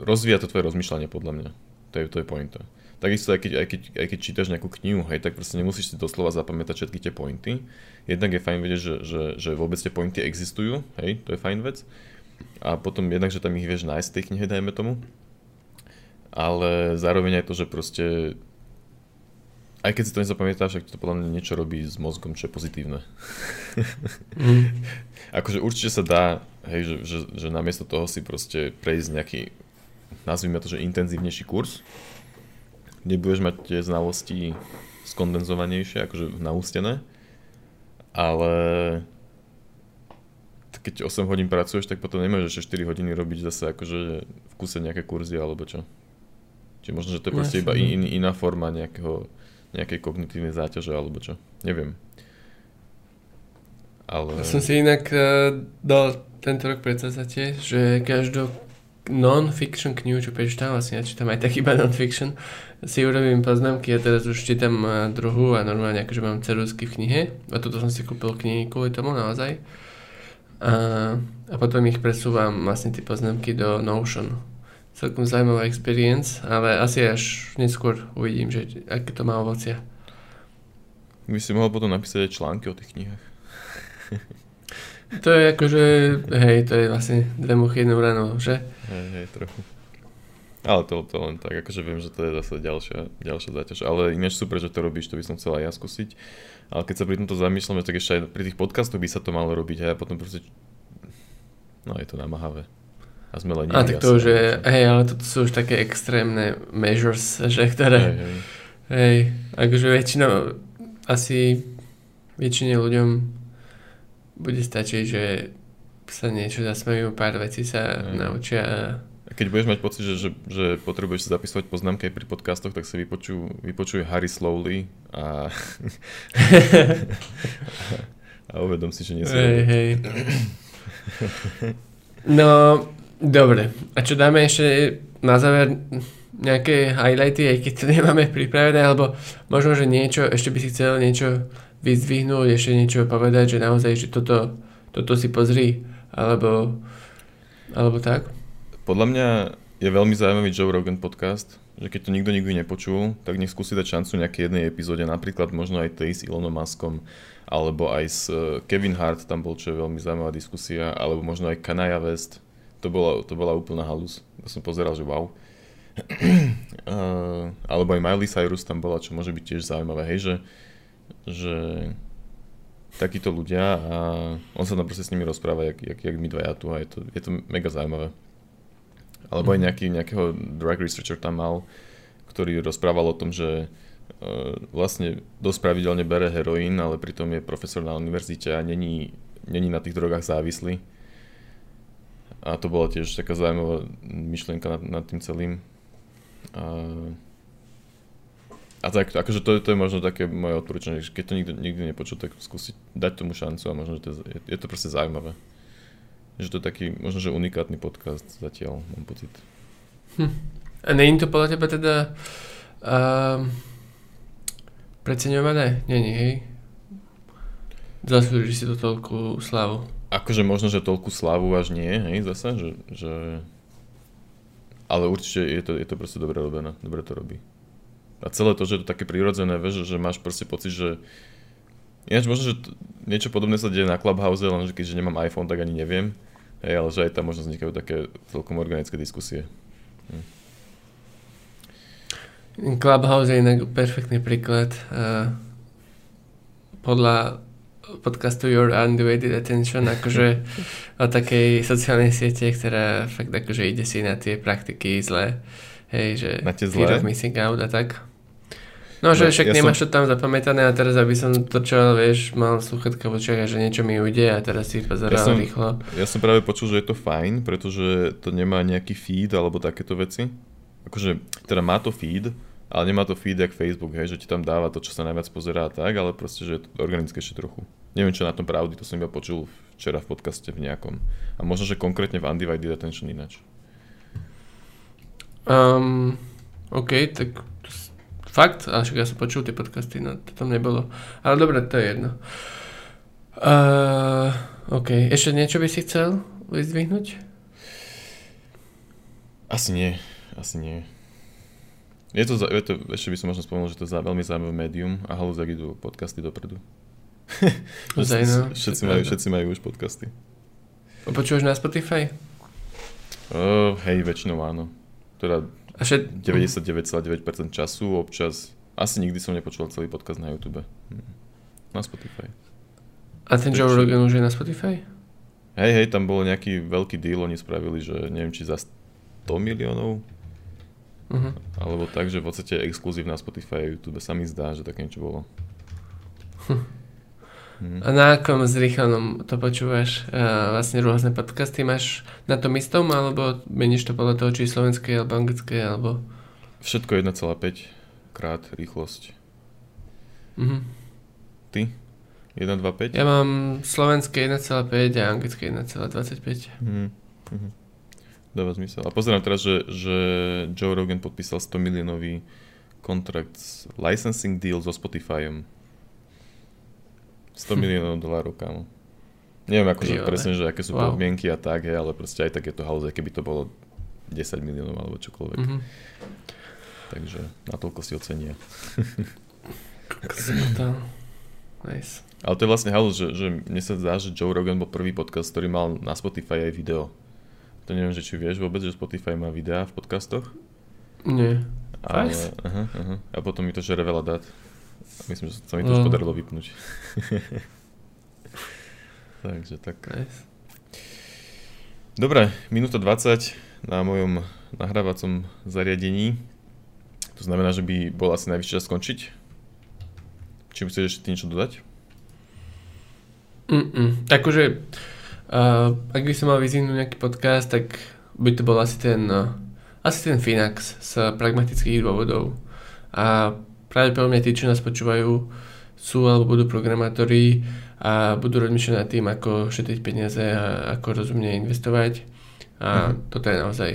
rozvíja to tvoje rozmýšľanie podľa mňa. To je, to je pointa. Takisto aj keď, aj, keď, aj keď čítaš nejakú knihu, hej, tak proste nemusíš si doslova zapamätať všetky tie pointy. Jednak je fajn vedieť, že, že, že vôbec tie pointy existujú, hej, to je fajn vec a potom jednak, že tam ich vieš nájsť v tej knihe, dajme tomu. Ale zároveň aj to, že proste aj keď si to nezapamätáš, tak to podľa mňa niečo robí s mozgom, čo je pozitívne. mm. [laughs] akože určite sa dá, hej, že, že, že namiesto toho si proste prejsť nejaký, nazvime to, že intenzívnejší kurz, kde budeš mať tie znalosti skondenzovanejšie, akože naústené, ale keď 8 hodín pracuješ, tak potom nemôžeš ešte 4 hodiny robiť zase akože v kuse nejaké kurzy alebo čo. Čiže možno, že to je proste iba in, iná forma nejakého, nejakej kognitívnej záťaže alebo čo. Neviem. Ale... Ja som si inak uh, dal tento rok predsazate, že každú non-fiction knihu, čo prečítam, vlastne ja čítam aj tak iba non-fiction, si urobím poznámky a teraz už čítam uh, druhú a normálne akože mám ceruzky v knihe a toto som si kúpil knihy kvôli tomu naozaj a, a potom ich presúvam vlastne tie poznámky do Notion. Celkom zaujímavá experience, ale asi až neskôr uvidím, že aké to má ovocia. By si mohol potom napísať aj články o tých knihách. to je akože, hej, to je vlastne dve muchy jednou ranou, že? Hej, hej, trochu. Ale to, to len tak, akože viem, že to je zase ďalšia, ďalšia záťaž. Ale ináč super, že to robíš, to by som chcel aj ja skúsiť. Ale keď sa pri tomto zamýšľam, tak ešte aj pri tých podcastoch by sa to malo robiť a potom proste... No je to namáhavé. A sme len A tak to už je, hej, ale toto sú už také extrémne measures, [laughs] že ktoré... Hej, hej. hej akože väčšinou asi väčšine ľuďom bude stačiť, že sa niečo zasmejú, pár vecí sa hej. naučia a keď budeš mať pocit, že, že, že potrebuješ si zapisovať poznámky aj pri podcastoch, tak sa vypočuj, vypočuj Harry Slowly a, [laughs] [laughs] a uvedom si, že nie si hej, hej. No, Dobre, a čo dáme ešte na záver nejaké highlighty, aj keď to [laughs] nemáme pripravené, alebo možno, že niečo, ešte by si chcel niečo vyzdvihnúť, ešte niečo povedať, že naozaj, že toto, toto si pozri, alebo, alebo tak? Podľa mňa je veľmi zaujímavý Joe Rogan podcast, že keď to nikto nikdy nepočul, tak nech skúsi dať šancu nejakej jednej epizóde, napríklad možno aj tej s Elonom Muskom, alebo aj s eh, Kevin Hart, tam bol čo je veľmi zaujímavá diskusia, alebo možno aj Kanaya West, to bola, to bola úplná halus. To som pozeral, že wow. uh, [clears throat] alebo aj Miley Cyrus tam bola, čo môže byť tiež zaujímavé, hej, že, že takíto ľudia a on sa tam proste s nimi rozpráva, jak, jak, jak my dvaja tu a je to, je to mega zaujímavé. Alebo aj mhm. nejaký, nejakého drug researcher tam mal, ktorý rozprával o tom, že uh, vlastne dosť pravidelne bere heroín, ale pritom je profesor na univerzite a není, není na tých drogách závislý a to bola tiež taká zaujímavá myšlienka nad, nad tým celým. A, a tak, akože to, to je možno také moje odporúčanie, keď to nikto nikdy nepočul, tak skúsiť dať tomu šancu a možno, že to je, je to proste zaujímavé. Že to je taký, možno, že unikátny podcast zatiaľ, mám pocit. Hm. A není to podľa teba teda uh, preceňované? Není, hej? Zaslúži si to toľku slavu akože možno, že toľku slávu až nie, hej, zase, že, že... Ale určite je to, je to proste dobre robené, dobre to robí. A celé to, že je to také prirodzené, vieš, že máš proste pocit, že... Ináč možno, že t- niečo podobné sa deje na Clubhouse, lenže keďže nemám iPhone, tak ani neviem. Hej, ale že aj tam možno vznikajú také celkom organické diskusie. Hm. Clubhouse je inak perfektný príklad. Uh, podľa podcastu Your Undivided Attention, akože o takej sociálnej siete, ktorá fakt akože ide si na tie praktiky zlé. Hej, že zlé? of missing out a tak. No, že no, však ja nemáš som... to tam zapamätané a teraz, aby som to čo, vieš, mal sluchatka v očiach a že niečo mi ujde a teraz si pozeral ja som, rýchlo. Ja som práve počul, že je to fajn, pretože to nemá nejaký feed alebo takéto veci. Akože, teda má to feed, ale nemá to feed jak Facebook, hej, že ti tam dáva to, čo sa najviac pozerá tak, ale proste, že je to organické ešte trochu. Neviem, čo na tom pravdy, to som iba počul včera v podcaste v nejakom. A možno, že konkrétne v Undivided Attention ináč. Um, OK, tak fakt, ale však ja som počul tie podcasty, no to tam nebolo. Ale dobre, to je jedno. Uh, OK, ešte niečo by si chcel vyzdvihnúť? Asi nie, asi nie. Je to, je to, ešte by som možno spomenul, že to je veľmi zaujímavé médium a halúzak idú podcasty dopredu. [laughs] Zajno, všetci, majú, všetci majú už podcasty. Počúvaš na Spotify? Uh, hej, väčšinou áno. Teda a všet... 99,9% času, občas, asi nikdy som nepočúval celý podcast na YouTube. Hm. Na Spotify. A ten Joe Rogan už je na Spotify? Hej, hej, tam bol nejaký veľký deal, oni spravili, že neviem, či za 100 miliónov Uh-huh. Alebo tak, že v podstate exkluzív na Spotify a YouTube sa mi zdá, že také niečo bolo. Hm. A na akom zrýchlenom to počúvaš? A vlastne rôzne podcasty máš na tom istom, alebo meníš to podľa toho, či slovenské alebo anglické, alebo... Všetko 1,5 krát rýchlosť. Uh-huh. Ty? 1,25? Ja mám slovenské 1,5 a anglické 1,25. Uh-huh. Uh-huh. Dáva zmysel. A pozerám teraz, že, že Joe Rogan podpísal 100 miliónový kontrakt s licensing deal so Spotifyom. 100 miliónov [laughs] dolárov, kámo. Neviem akože presne, že aké sú wow. podmienky a tak, hej, ale proste aj tak je to halúze, keby to bolo 10 miliónov alebo čokoľvek. Mm-hmm. Takže na toľko si ocenia. Nice. Ale to je vlastne halus, že, že mne sa zdá, že Joe Rogan bol prvý podcast, ktorý mal na Spotify aj video. To neviem, že či vieš vôbec, že Spotify má videá v podcastoch. Nie. Ale, Fakt? aha, aha. A potom mi to žere veľa dát. Myslím, že sa mi to už No. podarilo vypnúť. [laughs] Takže tak. Nice. Dobre, minúta 20 na mojom nahrávacom zariadení. To znamená, že by bol asi najvyšší čas skončiť. Či chceš ešte ty niečo dodať? Mm-mm. Takže, uh, ak by som mal vyzvihnúť nejaký podcast, tak by to bol asi ten, uh, asi ten Finax z pragmatických dôvodov. A pravdepodobne tí, čo nás počúvajú, sú alebo budú programátori a budú rozmýšľať nad tým, ako šetriť peniaze a ako rozumne investovať. A Mhm. toto je naozaj,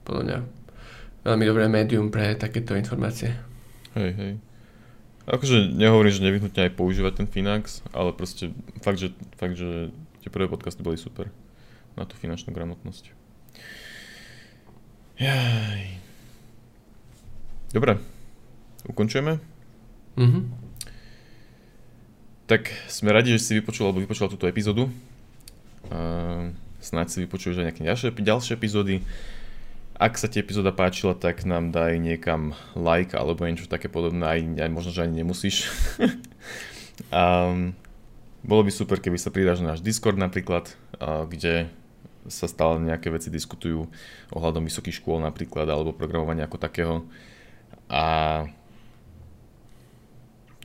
podľa mňa, veľmi dobré médium pre takéto informácie. Hej, hej. Akože nehovorím, že nevyhnutne aj používať ten Finax, ale proste fakt, že, fakt, že tie prvé podcasty boli super na tú finančnú gramotnosť. Jaj. Dobre, ukončujeme? Mhm. Tak sme radi, že si vypočul alebo vypočula túto epizódu. Uh, snáď si vypočuješ aj nejaké ďalšie, ďalšie epizódy. Ak sa ti epizóda páčila, tak nám daj niekam like alebo niečo také podobné, aj, aj možno, že ani nemusíš. [laughs] um, bolo by super, keby sa pridáš na náš Discord napríklad, kde sa stále nejaké veci diskutujú ohľadom vysokých škôl napríklad, alebo programovania ako takého. A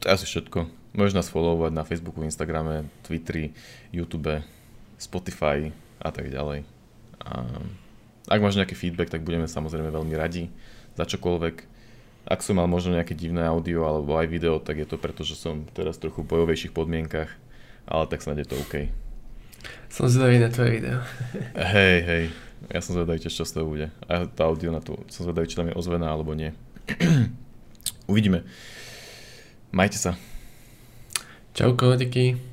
to je asi všetko. Môžeš nás followovať na Facebooku, Instagrame, Twitteri, YouTube, Spotify a tak ďalej. A ak máš nejaký feedback, tak budeme samozrejme veľmi radi za čokoľvek. Ak som mal možno nejaké divné audio alebo aj video, tak je to preto, že som teraz trochu v bojovejších podmienkach, ale tak snad je to OK. Som zvedavý na tvoje video. Hej, hej, ja som zvedavý tiež, čo z toho bude. A tá audio na to, som zvedavý, či tam je ozvená alebo nie. [clears throat] Uvidíme. Majte sa. Čauko, díky.